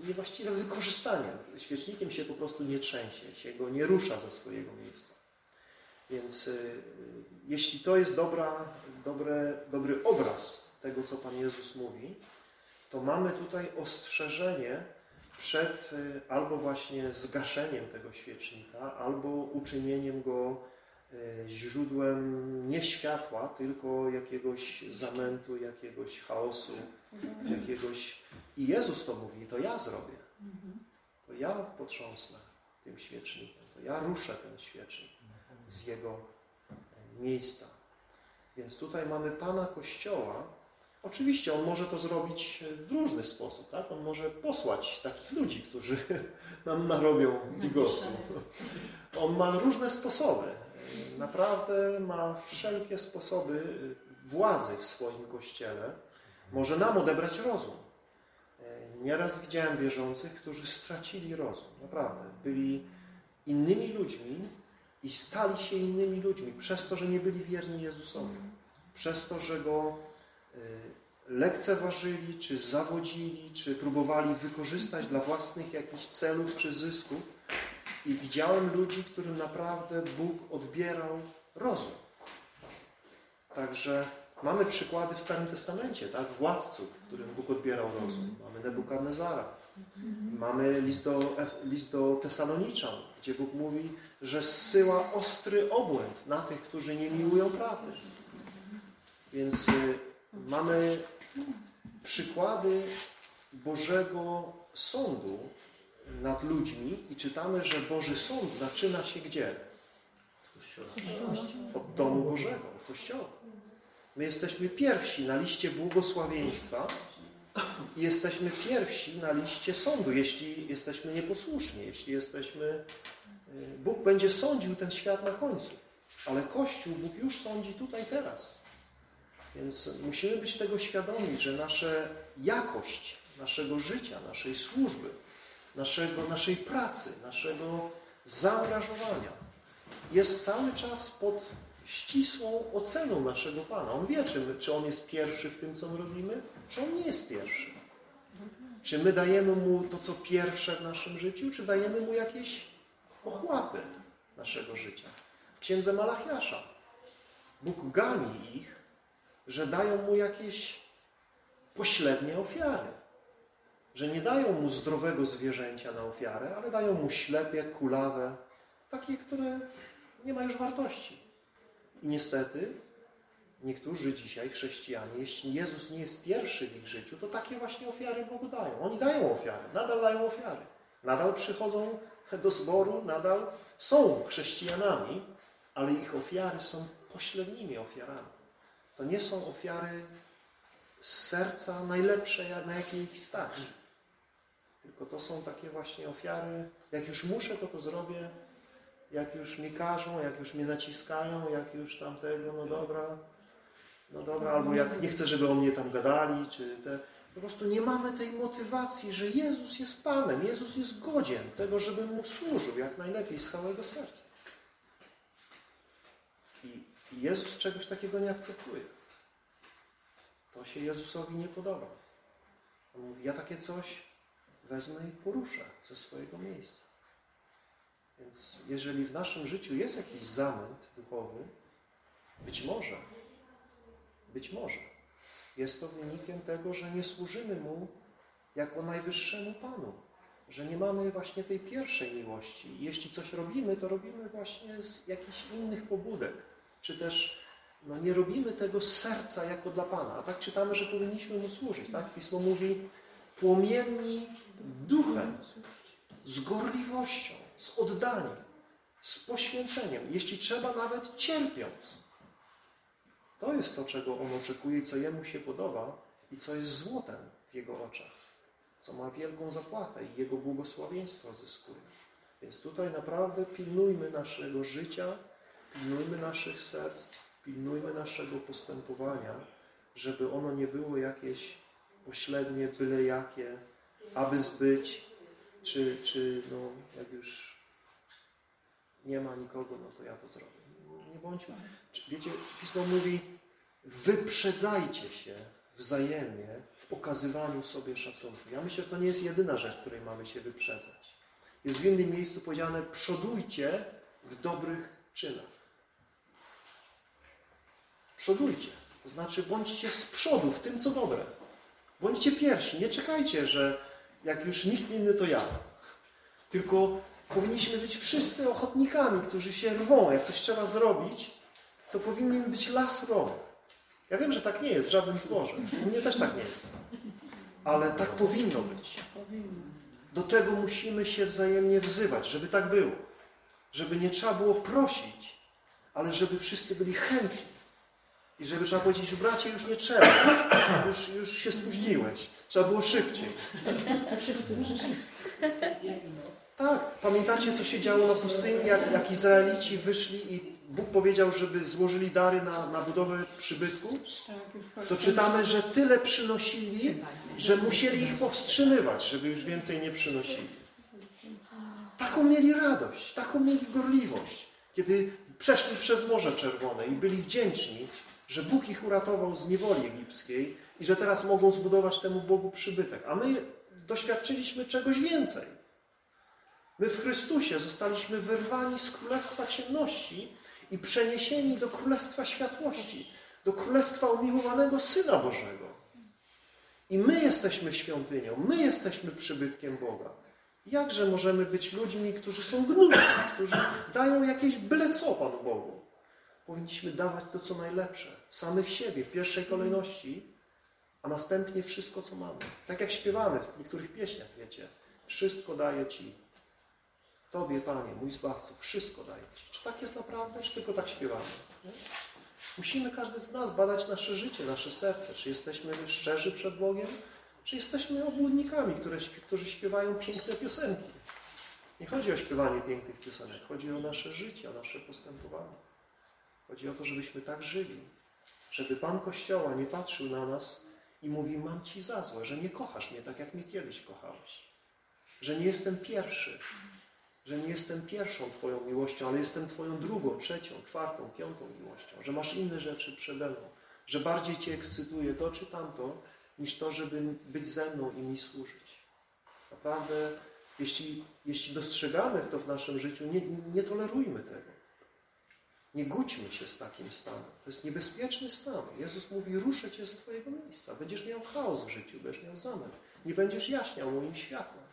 niewłaściwe wykorzystanie. Świecznikiem się po prostu nie trzęsie, się go nie rusza ze swojego miejsca. Więc y, jeśli to jest dobra, dobre, dobry obraz tego, co Pan Jezus mówi, to mamy tutaj ostrzeżenie przed y, albo właśnie zgaszeniem tego świecznika, albo uczynieniem go źródłem nie światła, tylko jakiegoś zamętu, jakiegoś chaosu, jakiegoś... I Jezus to mówi, to ja zrobię. To ja potrząsnę tym świecznikiem, to ja ruszę ten świecznik z jego e, miejsca. Więc tutaj mamy Pana Kościoła. Oczywiście on może to zrobić w różny sposób, tak? On może posłać takich ludzi, którzy nam narobią bigosu. On ma różne sposoby. Naprawdę ma wszelkie sposoby władzy w swoim Kościele. Może nam odebrać rozum. Nieraz widziałem wierzących, którzy stracili rozum. Naprawdę. Byli innymi ludźmi i stali się innymi ludźmi przez to, że nie byli wierni Jezusowi. Przez to, że Go y, lekceważyli, czy zawodzili, czy próbowali wykorzystać dla własnych jakichś celów czy zysków. I widziałem ludzi, którym naprawdę Bóg odbierał rozum. Także mamy przykłady w Starym Testamencie, tak? Władców, którym Bóg odbierał rozum. Mamy Nebukadnezara. Mamy list do, list do Tesaloniczan, gdzie Bóg mówi, że zsyła ostry obłęd na tych, którzy nie miłują prawdy. Więc y, mamy przykłady Bożego sądu nad ludźmi i czytamy, że Boży sąd zaczyna się gdzie? Od domu Bożego, od Kościoła. My jesteśmy pierwsi na liście błogosławieństwa i jesteśmy pierwsi na liście sądu, jeśli jesteśmy nieposłuszni, jeśli jesteśmy... y, Bóg będzie sądził ten świat na końcu, ale Kościół Bóg już sądzi tutaj, teraz. Więc musimy być tego świadomi, że nasza jakość naszego życia, naszej służby, naszego, naszej pracy, naszego zaangażowania jest cały czas pod ścisłą oceną naszego Pana. On wie, czy, my, czy On jest pierwszy w tym, co my robimy, czy On nie jest pierwszy. Czy my dajemy Mu to, co pierwsze w naszym życiu, czy dajemy Mu jakieś ochłapy naszego życia. W księdze Malachiasza Bóg gani ich, że dają Mu jakieś pośrednie ofiary. Że nie dają Mu zdrowego zwierzęcia na ofiarę, ale dają Mu ślepie, kulawe, takie, które nie ma już wartości. I niestety niektórzy dzisiaj, chrześcijanie, jeśli Jezus nie jest pierwszy w ich życiu, to takie właśnie ofiary Bogu dają. Oni dają ofiary, nadal dają ofiary. Nadal przychodzą do zboru, nadal są chrześcijanami, ale ich ofiary są pośrednimi ofiarami. To nie są ofiary z serca najlepsze, na jakie ich stać. Tylko to są takie właśnie ofiary, jak już muszę, to to zrobię, jak już mi każą, jak już mnie naciskają, jak już tamtego, no dobra, no dobra, albo jak nie chcę, żeby o mnie tam gadali, czy te... Po prostu nie mamy tej motywacji, że Jezus jest Panem, Jezus jest godzien tego, żebym Mu służył jak najlepiej z całego serca. I, Jezus czegoś takiego nie akceptuje. To się Jezusowi nie podoba. On mówi, ja takie coś wezmę i poruszę ze swojego miejsca. Więc jeżeli w naszym życiu jest jakiś zamęt duchowy, być może, być może jest to wynikiem tego, że nie służymy Mu jako najwyższemu Panu, że nie mamy właśnie tej pierwszej miłości. Jeśli coś robimy, to robimy właśnie z jakichś innych pobudek, czy też no, nie robimy tego z serca jako dla Pana. A tak czytamy, że powinniśmy Mu służyć. Tak? Pismo mówi płomienni duchem, z gorliwością, z oddaniem, z poświęceniem, jeśli trzeba nawet cierpiąc. To jest to, czego On oczekuje co Jemu się podoba i co jest złotem w Jego oczach, co ma wielką zapłatę i Jego błogosławieństwo zyskuje. Więc tutaj naprawdę pilnujmy naszego życia, pilnujmy naszych serc, pilnujmy naszego postępowania, żeby ono nie było jakieś pośrednie, byle jakie, aby zbyć, czy, czy no, jak już nie ma nikogo, no to ja to zrobię. Nie bądźmy. Wiecie, Pismo mówi, wyprzedzajcie się wzajemnie w okazywaniu sobie szacunku. Ja myślę, że to nie jest jedyna rzecz, której mamy się wyprzedzać. Jest w innym miejscu powiedziane, przodujcie w dobrych czynach. Przodujcie. To znaczy, bądźcie z przodu w tym, co dobre. Bądźcie pierwsi. Nie czekajcie, że jak już nikt inny, to ja. Tylko powinniśmy być wszyscy ochotnikami, którzy się rwą. Jak coś trzeba zrobić, to powinien być las rąk. Ja wiem, że tak nie jest w żadnym zborze. U mnie też tak nie jest. Ale tak powinno być. Do tego musimy się wzajemnie wzywać, żeby tak było. Żeby nie trzeba było prosić, ale żeby wszyscy byli chętni. I żeby trzeba powiedzieć, bracie, już nie trzeba, już, już, już się spóźniłeś. Trzeba było szybciej. Tak, pamiętacie, co się działo na pustyni, jak, jak Izraelici wyszli i Bóg powiedział, żeby złożyli dary na, na budowę przybytku? To czytamy, że tyle przynosili, że musieli ich powstrzymywać, żeby już więcej nie przynosili. Taką mieli radość, taką mieli gorliwość, kiedy przeszli przez Morze Czerwone i byli wdzięczni, że Bóg ich uratował z niewoli egipskiej i że teraz mogą zbudować temu Bogu przybytek. A my doświadczyliśmy czegoś więcej. My w Chrystusie zostaliśmy wyrwani z królestwa ciemności i przeniesieni do królestwa światłości, do królestwa umiłowanego Syna Bożego. I my jesteśmy świątynią, my jesteśmy przybytkiem Boga. Jakże możemy być ludźmi, którzy są gnuśni, którzy dają jakieś byle co Panu Bogu? Powinniśmy dawać to, co najlepsze, samych siebie w pierwszej kolejności, a następnie wszystko, co mamy. Tak jak śpiewamy w niektórych pieśniach, wiecie. Wszystko daję Ci. Tobie, Panie, mój Zbawcu, wszystko daję Ci. Czy tak jest naprawdę, czy tylko tak śpiewamy? Nie? Musimy każdy z nas badać nasze życie, nasze serce. Czy jesteśmy szczerzy przed Bogiem, czy jesteśmy obłudnikami, które, którzy śpiewają piękne piosenki. Nie chodzi o śpiewanie pięknych piosenek, chodzi o nasze życie, o nasze postępowanie. Chodzi o to, żebyśmy tak żyli, żeby Pan Kościoła nie patrzył na nas i mówił, mam Ci za złe, że nie kochasz mnie tak, jak mnie kiedyś kochałeś. Że nie jestem pierwszy, że nie jestem pierwszą Twoją miłością, ale jestem Twoją drugą, trzecią, czwartą, piątą miłością. Że masz inne rzeczy przede mną. Że bardziej Cię ekscytuje to czy tamto, niż to, żeby być ze mną i mi służyć. Naprawdę, jeśli, jeśli dostrzegamy to w naszym życiu, nie, nie tolerujmy tego. Nie gódźmy się z takim stanem. To jest niebezpieczny stan. Jezus mówi, ruszę Cię z Twojego miejsca. Będziesz miał chaos w życiu, będziesz miał zamęt. Nie będziesz jaśniał moim światłem.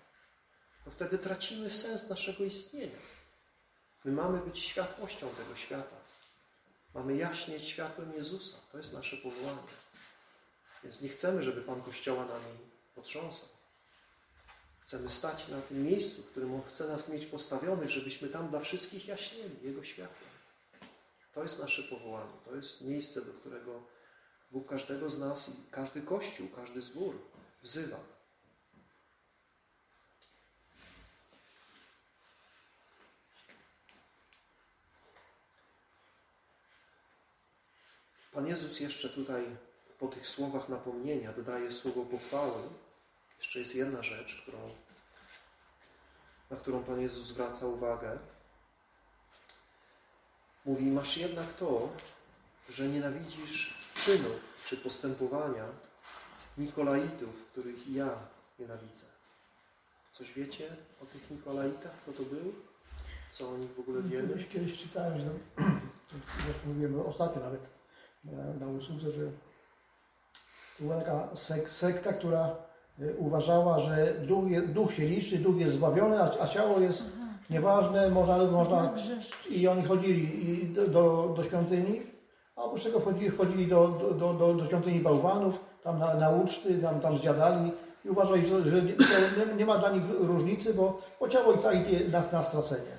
To wtedy tracimy sens naszego istnienia. My mamy być światłością tego świata. Mamy jaśnieć światłem Jezusa. To jest nasze powołanie. Więc nie chcemy, żeby Pan Kościoła nami potrząsał. Chcemy stać na tym miejscu, w którym On chce nas mieć postawionych, żebyśmy tam dla wszystkich jaśnieli Jego światłem. To jest nasze powołanie. To jest miejsce, do którego Bóg każdego z nas i każdy Kościół, każdy zbór wzywa. Pan Jezus jeszcze tutaj po tych słowach napomnienia dodaje słowo pochwały. Jeszcze jest jedna rzecz, którą, na którą Pan Jezus zwraca uwagę. Mówi, masz jednak to, że nienawidzisz czynów czy postępowania Nikolaitów, których ja nienawidzę. Coś wiecie o tych Nikolaitach? Kto to był? Co o nich w ogóle wiemy? Kiedyś, kiedyś czytałem, że jak mówiłem ostatnio nawet na, na usłudze, że to była taka sek, sekta, która y, uważała, że duch, je, duch się liczy, duch jest zbawiony, a, a ciało jest nieważne, można, można i oni chodzili i do, do, do świątyni, a oprócz tego chodzili, chodzili do, do, do, do świątyni bałwanów, tam na, na uczty, tam, tam zjadali i uważali, że, że nie, nie, ma dla nich różnicy, bo, bo ciało i tak idzie na, na stracenie.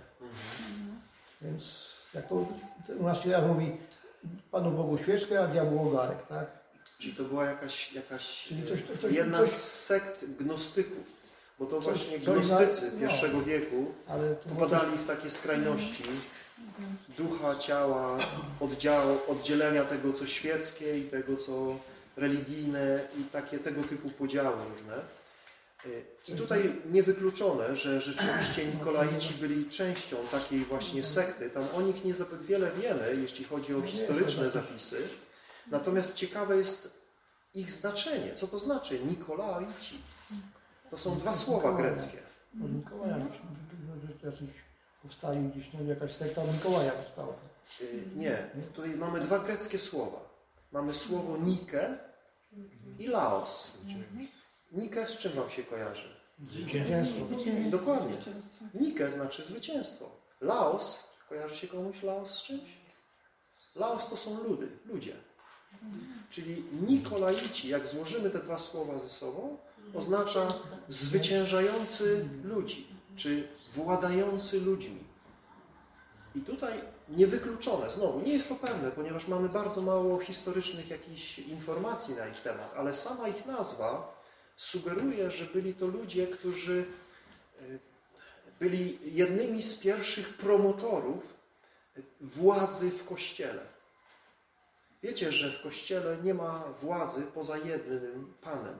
Więc jak to u nas się mówi, Panu Bogu świeczkę, a diabłu ogarek, tak? Czyli to była jakaś, jakaś Czyli coś- coś- jedna coś- z sekt gnostyków. Bo to Coś- właśnie coś gnostycy na- no. pierwszego wieku Ale to popadali w takie skrajności ducha, ciała, oddział, oddzielenia tego, co świeckie i tego, co religijne i takie tego typu podziały różne. I tutaj niewykluczone, że rzeczywiście Nikolaici byli częścią takiej właśnie sekty. Tam o nich niezbyt wiele wiemy, jeśli chodzi o historyczne zapisy, Natomiast ciekawe jest ich znaczenie. Co to znaczy Nikolaici? To są dwa słowa greckie. Od Mikołaja powstali gdzieś, nie wiem, jakaś sekta Mikołaja powstała. Y, Nie, tutaj mamy dwa greckie słowa. Mamy słowo Nike i Laos. Nike z czym Wam się kojarzy? Zwycięstwo. Dokładnie. Nike znaczy zwycięstwo. Laos, kojarzy się komuś Laos z czymś? Laos to są ludy, ludzie. Czyli Nikolaici, jak złożymy te dwa słowa ze sobą, oznacza zwyciężający ludzi, czy władający ludźmi. I tutaj niewykluczone, znowu, nie jest to pewne, ponieważ mamy bardzo mało historycznych jakichś informacji na ich temat, ale sama ich nazwa sugeruje, że byli to ludzie, którzy y, byli jednymi z pierwszych promotorów władzy w Kościele. Wiecie, że w Kościele nie ma władzy poza jednym Panem.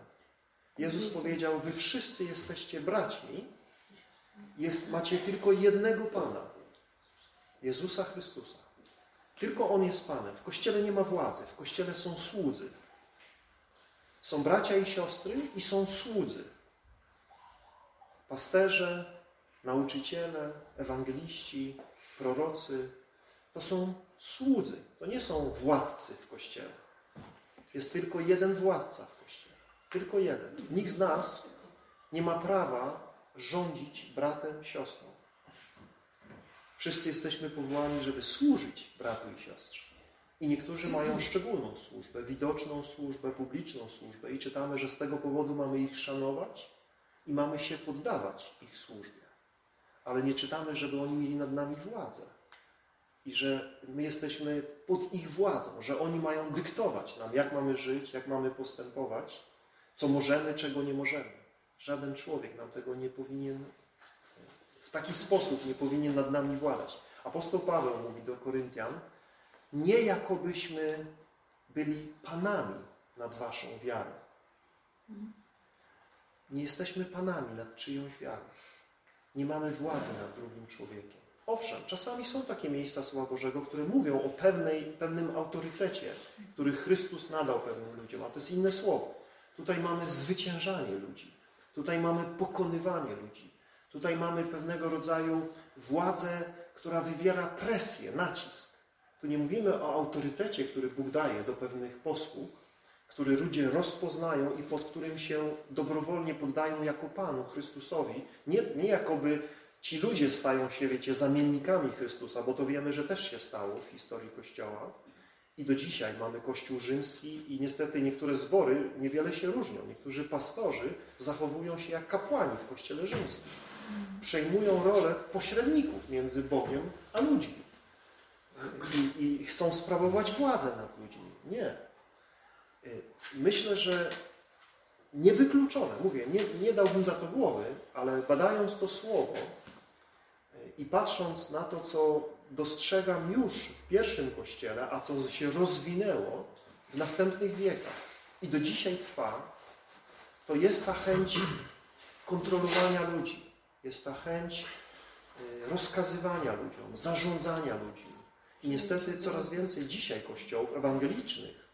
Jezus powiedział, wy wszyscy jesteście braćmi, jest, macie tylko jednego Pana, Jezusa Chrystusa. Tylko On jest Panem. W Kościele nie ma władzy, w Kościele są słudzy. Są bracia i siostry i są słudzy. Pasterze, nauczyciele, ewangeliści, prorocy to są słudzy. To nie są władcy w Kościele. Jest tylko jeden władca w Kościele. Tylko jeden. Nikt z nas nie ma prawa rządzić bratem, siostrą. Wszyscy jesteśmy powołani, żeby służyć bratu i siostrze. I niektórzy mają szczególną służbę, widoczną służbę, publiczną służbę i czytamy, że z tego powodu mamy ich szanować i mamy się poddawać ich służbie. Ale nie czytamy, żeby oni mieli nad nami władzę i że my jesteśmy pod ich władzą, że oni mają dyktować nam, jak mamy żyć, jak mamy postępować, co możemy, czego nie możemy. Żaden człowiek nam tego nie powinien, w taki sposób nie powinien nad nami władać. Apostoł Paweł mówi do Koryntian, nie jakobyśmy byli panami nad waszą wiarą. Nie jesteśmy panami nad czyjąś wiarą. Nie mamy władzy nad drugim człowiekiem. Owszem, czasami są takie miejsca Słowa Bożego, które mówią o pewnej, pewnym autorytecie, który Chrystus nadał pewnym ludziom, a to jest inne słowo. Tutaj mamy zwyciężanie ludzi. Tutaj mamy pokonywanie ludzi. Tutaj mamy pewnego rodzaju władzę, która wywiera presję, nacisk. Tu nie mówimy o autorytecie, który Bóg daje do pewnych posłów, który ludzie rozpoznają i pod którym się dobrowolnie poddają jako Panu Chrystusowi. Nie, nie jakoby ci ludzie stają się, wiecie, zamiennikami Chrystusa, bo to wiemy, że też się stało w historii Kościoła. I do dzisiaj mamy Kościół rzymski i niestety niektóre zbory niewiele się różnią. Niektórzy pastorzy zachowują się jak kapłani w Kościele rzymskim. Przejmują rolę pośredników między Bogiem a ludźmi. I, i chcą sprawować władzę nad ludźmi. Nie. Myślę, że niewykluczone, mówię, nie, nie dałbym za to głowy, ale badając to słowo i patrząc na to, co dostrzegam już w pierwszym kościele, a co się rozwinęło w następnych wiekach i do dzisiaj trwa, to jest ta chęć kontrolowania ludzi, jest ta chęć y, rozkazywania ludziom, zarządzania ludźmi. I niestety coraz więcej dzisiaj kościołów ewangelicznych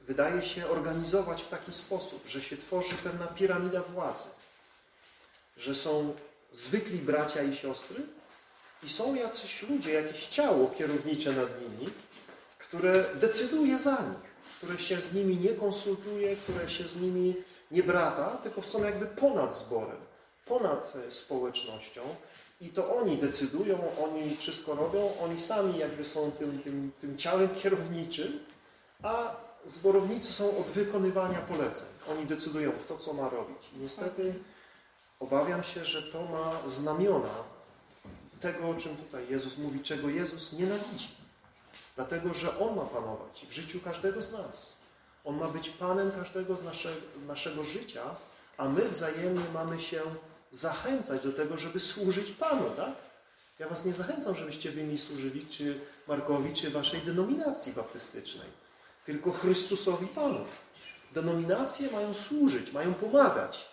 wydaje się organizować w taki sposób, że się tworzy pewna piramida władzy, że są zwykli bracia i siostry i są jacyś ludzie, jakieś ciało kierownicze nad nimi, które decyduje za nich, które się z nimi nie konsultuje, które się z nimi nie brata, tylko są jakby ponad zborem, ponad e, społecznością i to oni decydują, oni wszystko robią, oni sami jakby są tym, tym, tym ciałem kierowniczym, a zborownicy są od wykonywania poleceń. Oni decydują, kto co ma robić. I niestety obawiam się, że to ma znamiona tego, o czym tutaj Jezus mówi, czego Jezus nienawidzi. Dlatego, że On ma panować w życiu każdego z nas. On ma być Panem każdego z nasze, naszego życia, a my wzajemnie mamy się zachęcać do tego, żeby służyć Panu, tak? Ja Was nie zachęcam, żebyście Wy mi służyli, czy Markowi, czy Waszej denominacji baptystycznej, tylko Chrystusowi Panu. Denominacje mają służyć, mają pomagać,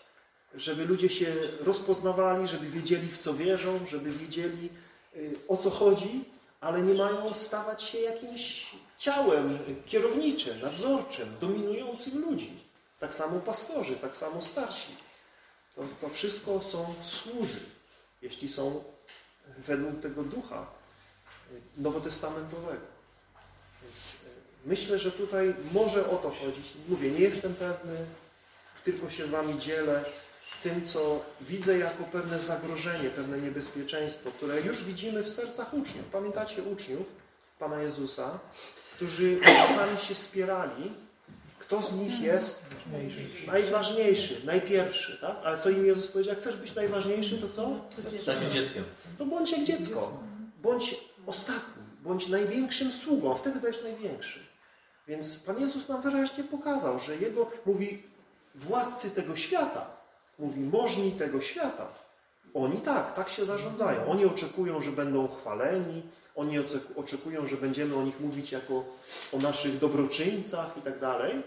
żeby ludzie się rozpoznawali, żeby wiedzieli, w co wierzą, żeby wiedzieli, y, o co chodzi, ale nie mają stawać się jakimś ciałem kierowniczym, nadzorczym, dominującym ludzi. Tak samo pastorzy, tak samo starsi. To, to wszystko są słudzy, jeśli są według tego ducha nowotestamentowego. Więc e, myślę, że tutaj może o to chodzić. Mówię, nie jestem pewny, tylko się Wami dzielę tym, co widzę jako pewne zagrożenie, pewne niebezpieczeństwo, które już widzimy w sercach uczniów. Pamiętacie uczniów Pana Jezusa, którzy czasami się spierali, kto z nich jest najważniejszy, najpierwszy, tak? Ale co im Jezus powiedział? Jak chcesz być najważniejszy, to co? Stać się dzieckiem. To bądź jak dziecko. Bądź ostatni, bądź największym sługą, wtedy będziesz największy. Więc Pan Jezus nam wyraźnie pokazał, że Jego, mówi, władcy tego świata, mówi, możni tego świata, oni tak, tak się zarządzają. Oni oczekują, że będą chwaleni, oni oczekują, że będziemy o nich mówić jako o naszych dobroczyńcach i tak dalej.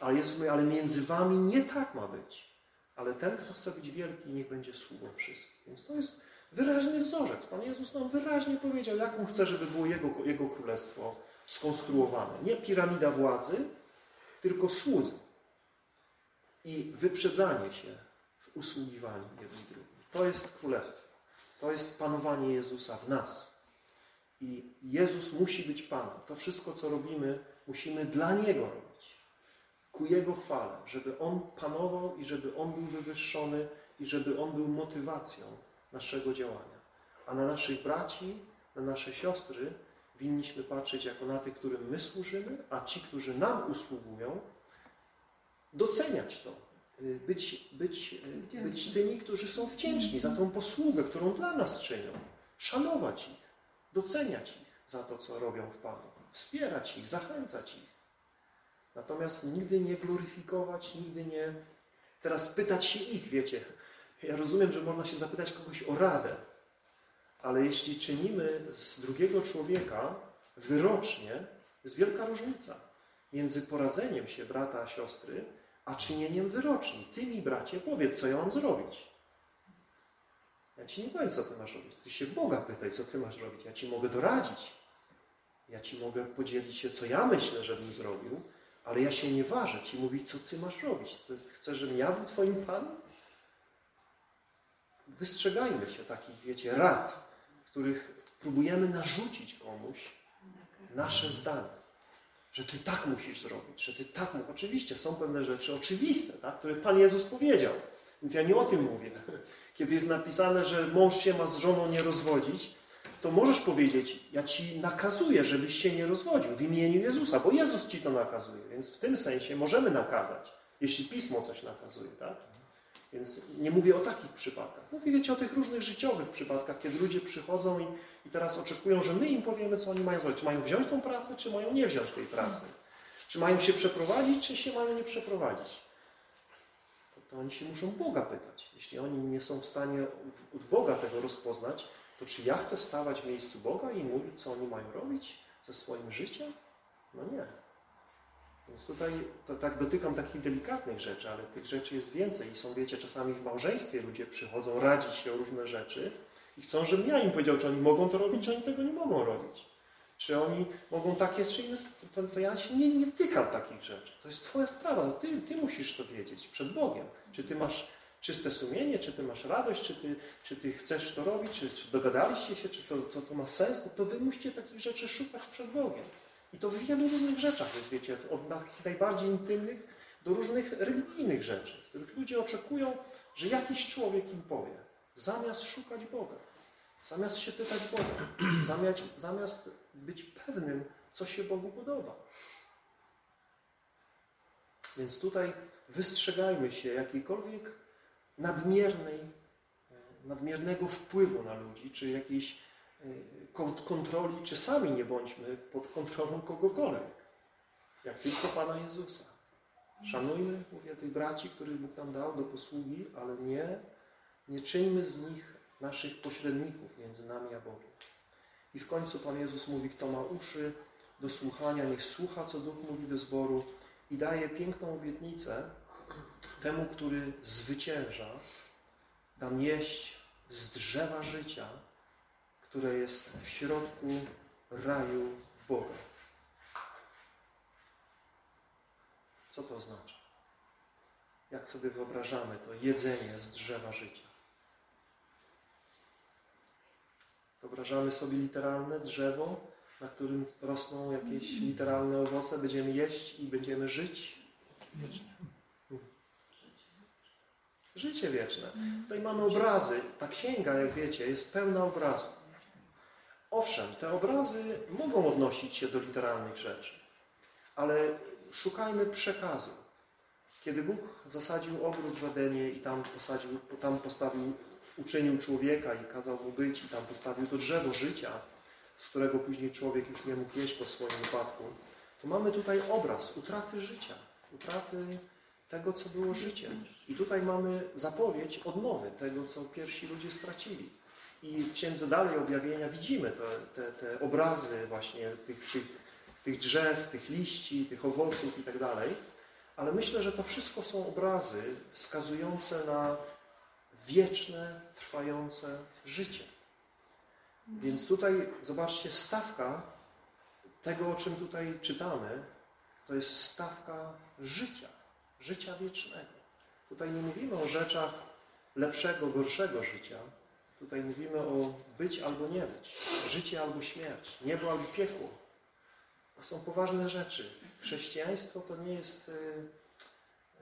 Ale Jezus mówi, ale między wami nie tak ma być. Ale ten, kto chce być wielki, niech będzie sługą wszystkich. Więc to jest wyraźny wzorzec. Pan Jezus nam wyraźnie powiedział, jaką chce, żeby było Jego, Jego Królestwo skonstruowane. Nie piramida władzy, tylko słudzy. I wyprzedzanie się w usługiwaniu jednym drugim. To jest Królestwo. To jest panowanie Jezusa w nas. I Jezus musi być Panem. To wszystko, co robimy, musimy dla Niego robić. Ku Jego chwale, żeby On panował i żeby On był wywyższony i żeby On był motywacją naszego działania. A na naszych braci, na nasze siostry winniśmy patrzeć jako na tych, którym my służymy, a ci, którzy nam usługują, doceniać to. Y, być, być, y, być tymi, którzy są wdzięczni za tą posługę, którą dla nas czynią. Szanować ich, doceniać ich za to, co robią w Panu. Wspierać ich, zachęcać ich. Natomiast nigdy nie gloryfikować, nigdy nie... Teraz pytać się ich, wiecie, ja rozumiem, że można się zapytać kogoś o radę, ale jeśli czynimy z drugiego człowieka wyrocznie, jest wielka różnica między poradzeniem się brata siostry, a czynieniem wyroczni. Ty mi, bracie, powiedz, co ja mam zrobić. Ja ci nie powiem, co ty masz robić. Ty się Boga pytaj, co ty masz robić. Ja ci mogę doradzić. Ja ci mogę podzielić się, co ja myślę, żebym zrobił, ale ja się nie ważę ci mówić, co ty masz robić. Ty chcesz, żebym ja był twoim Panem? wystrzegajmy się takich, wiecie, rad, których próbujemy narzucić komuś nasze zdanie. Że ty tak musisz zrobić, że ty tak musisz. Oczywiście są pewne rzeczy oczywiste, tak, które Pan Jezus powiedział. Więc ja nie o tym mówię. Kiedy jest napisane, że mąż się ma z żoną nie rozwodzić, to możesz powiedzieć, ja ci nakazuję, żebyś się nie rozwodził w imieniu Jezusa, bo Jezus ci to nakazuje. Więc w tym sensie możemy nakazać, jeśli Pismo coś nakazuje, tak? Więc nie mówię o takich przypadkach. Mówię, wiecie, o tych różnych życiowych przypadkach, kiedy ludzie przychodzą i, i teraz oczekują, że my im powiemy, co oni mają zrobić. Czy mają wziąć tą pracę, czy mają nie wziąć tej pracy. Czy mają się przeprowadzić, czy się mają nie przeprowadzić. To, to oni się muszą Boga pytać. Jeśli oni nie są w stanie od Boga tego rozpoznać, to czy ja chcę stawać w miejscu Boga i mówić, co oni mają robić ze swoim życiem? No nie. Więc tutaj to tak dotykam takich delikatnych rzeczy, ale tych rzeczy jest więcej i są, wiecie, czasami w małżeństwie ludzie przychodzą radzić się o różne rzeczy i chcą, żebym ja im powiedział, czy oni mogą to robić, czy oni tego nie mogą robić. Czy oni mogą takie, czy inne, to, to ja się nie, nie tykam takich rzeczy. To jest Twoja sprawa, no ty, ty musisz to wiedzieć przed Bogiem. Czy Ty masz czyste sumienie, czy Ty masz radość, czy Ty, czy ty chcesz to robić, czy, czy dogadaliście się, czy to, to, to ma sens, to, to Wy musicie takich rzeczy szukać przed Bogiem. I to w wielu różnych rzeczach jest, wiecie, od najbardziej intymnych do różnych religijnych rzeczy, w których ludzie oczekują, że jakiś człowiek im powie, zamiast szukać Boga, zamiast się pytać Boga, zamiast, zamiast być pewnym, co się Bogu podoba. Więc tutaj wystrzegajmy się jakiejkolwiek nadmiernej, nadmiernego wpływu na ludzi, czy jakiejś kontroli, czy sami nie bądźmy pod kontrolą kogokolwiek, jak tylko Pana Jezusa. Szanujmy, mówię, tych braci, których Bóg nam dał do posługi, ale nie, nie czyńmy z nich naszych pośredników między nami a Bogiem. I w końcu Pan Jezus mówi, kto ma uszy do słuchania, niech słucha, co Duch mówi do zboru i daje piękną obietnicę temu, który zwycięża, dam jeść z drzewa życia, które jest w środku raju Boga. Co to oznacza? Jak sobie wyobrażamy to jedzenie z drzewa życia? Wyobrażamy sobie literalne drzewo, na którym rosną jakieś literalne owoce, będziemy jeść i będziemy żyć. Życie wieczne. Tutaj mamy obrazy. Ta księga, jak wiecie, jest pełna obrazów. Owszem, te obrazy mogą odnosić się do literalnych rzeczy, ale szukajmy przekazu. Kiedy Bóg zasadził ogród w Edenie i tam posadził, tam postawił, uczynił człowieka i kazał mu być i tam postawił to drzewo życia, z którego później człowiek już nie mógł jeść po swoim upadku, to mamy tutaj obraz utraty życia, utraty tego, co było życiem. I tutaj mamy zapowiedź odnowy tego, co pierwsi ludzie stracili. I w Księdze dalej objawienia widzimy te, te, te obrazy właśnie tych, tych, tych drzew, tych liści, tych owoców i tak dalej. Ale myślę, że to wszystko są obrazy wskazujące na wieczne, trwające życie. Więc tutaj, zobaczcie, stawka tego, o czym tutaj czytamy, to jest stawka życia, życia wiecznego. Tutaj nie mówimy o rzeczach lepszego, gorszego życia. Tutaj mówimy o być albo nie być, życie albo śmierć, niebo albo piekło. To są poważne rzeczy. Chrześcijaństwo to nie jest y,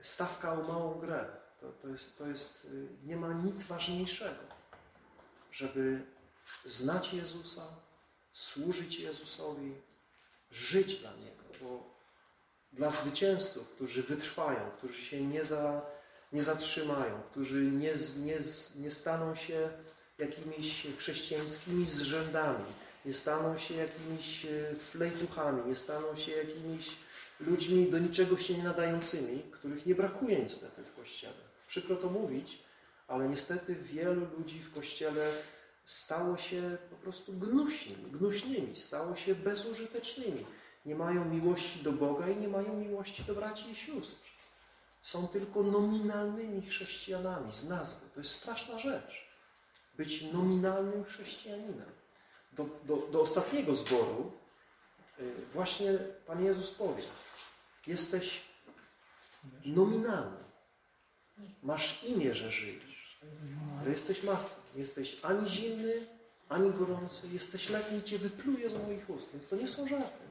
stawka o małą grę. To, to, jest, to jest, y, nie ma nic ważniejszego, żeby znać Jezusa, służyć Jezusowi, żyć dla Niego. Bo dla zwycięzców, którzy wytrwają, którzy się nie, za, nie zatrzymają, którzy nie, nie, nie staną się jakimiś chrześcijańskimi zrzędami, nie staną się jakimiś e, flejtuchami, nie staną się jakimiś ludźmi do niczego się nie nadającymi, których nie brakuje niestety w Kościele. Przykro to mówić, ale niestety wielu ludzi w Kościele stało się po prostu gnuśnymi, gnuśnymi, stało się bezużytecznymi. Nie mają miłości do Boga i nie mają miłości do braci i sióstr. Są tylko nominalnymi chrześcijanami z nazwy. To jest straszna rzecz. Być nominalnym chrześcijaninem. Do, do, do ostatniego zboru y, właśnie Pan Jezus powie jesteś nominalny. Masz imię, że żyjesz. Ale jesteś martwy. Nie jesteś ani zimny, ani gorący. Jesteś letni Cię wypluje z moich ust. Więc to nie są żarty.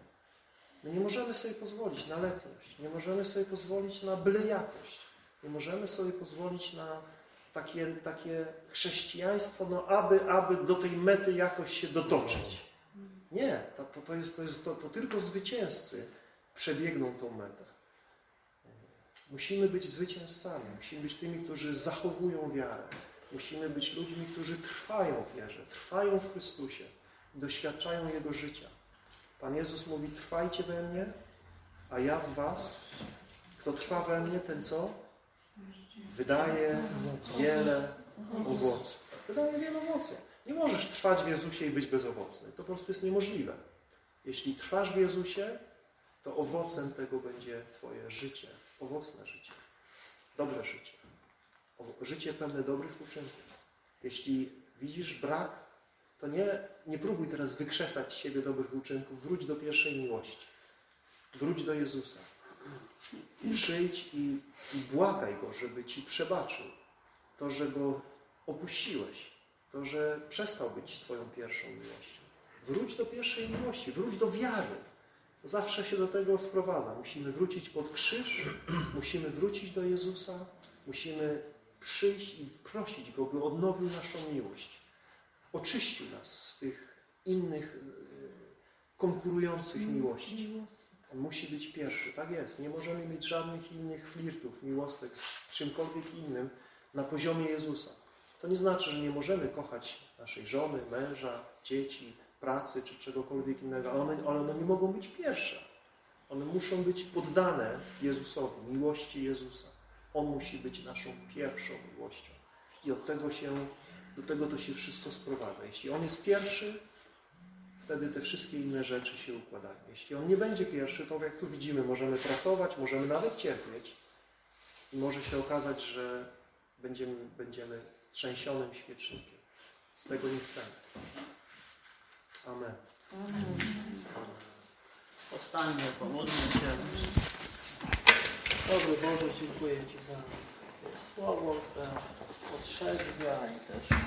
My nie możemy sobie pozwolić na letność. Nie możemy sobie pozwolić na byle jakość. Nie możemy sobie pozwolić na takie, takie chrześcijaństwo, no aby, aby do tej mety jakoś się dotoczyć. Nie, to, to, to, jest, to, jest, to, to tylko zwycięzcy przebiegną tą metę. Musimy być zwycięzcami, musimy być tymi, którzy zachowują wiarę. Musimy być ludźmi, którzy trwają w wierze, trwają w Chrystusie, doświadczają Jego życia. Pan Jezus mówi, trwajcie we mnie, a ja w was. Kto trwa we mnie, ten co? Wydaje wiele owoców. Wydaje wiele owoców. Nie możesz trwać w Jezusie i być bezowocny. To po prostu jest niemożliwe. Jeśli trwasz w Jezusie, to owocem tego będzie Twoje życie. Owocne życie. Dobre życie. Życie pełne dobrych uczynków. Jeśli widzisz brak, to nie, nie próbuj teraz wykrzesać z siebie dobrych uczynków. Wróć do pierwszej miłości. Wróć do Jezusa. Przyjdź i, błagaj Go, żeby Ci przebaczył to, że Go opuściłeś. To, że przestał być Twoją pierwszą miłością. Wróć do pierwszej miłości. Wróć do wiary. Zawsze się do tego sprowadza. Musimy wrócić pod krzyż, musimy wrócić do Jezusa, musimy przyjść i prosić Go, by odnowił naszą miłość. Oczyścił nas z tych innych e, konkurujących miłości. Musi być pierwszy, tak jest. Nie możemy mieć żadnych innych flirtów, miłostek z czymkolwiek innym na poziomie Jezusa. To nie znaczy, że nie możemy kochać naszej żony, męża, dzieci, pracy czy czegokolwiek innego, ale one, ale one nie mogą być pierwsze. One muszą być poddane Jezusowi, miłości Jezusa. On musi być naszą pierwszą miłością. I od tego się, do tego to się wszystko sprowadza. Jeśli On jest pierwszy, wtedy te wszystkie inne rzeczy się układają. Jeśli On nie będzie pierwszy, to jak tu widzimy, możemy pracować, możemy nawet cierpieć i może się okazać, że będziemy, będziemy trzęsionym świecznikiem. Z tego nie chcemy. Amen. Amen. Powstańmy, pomódlmy się. Dobry Boże, dziękuję Ci za słowo, które potrzebia i też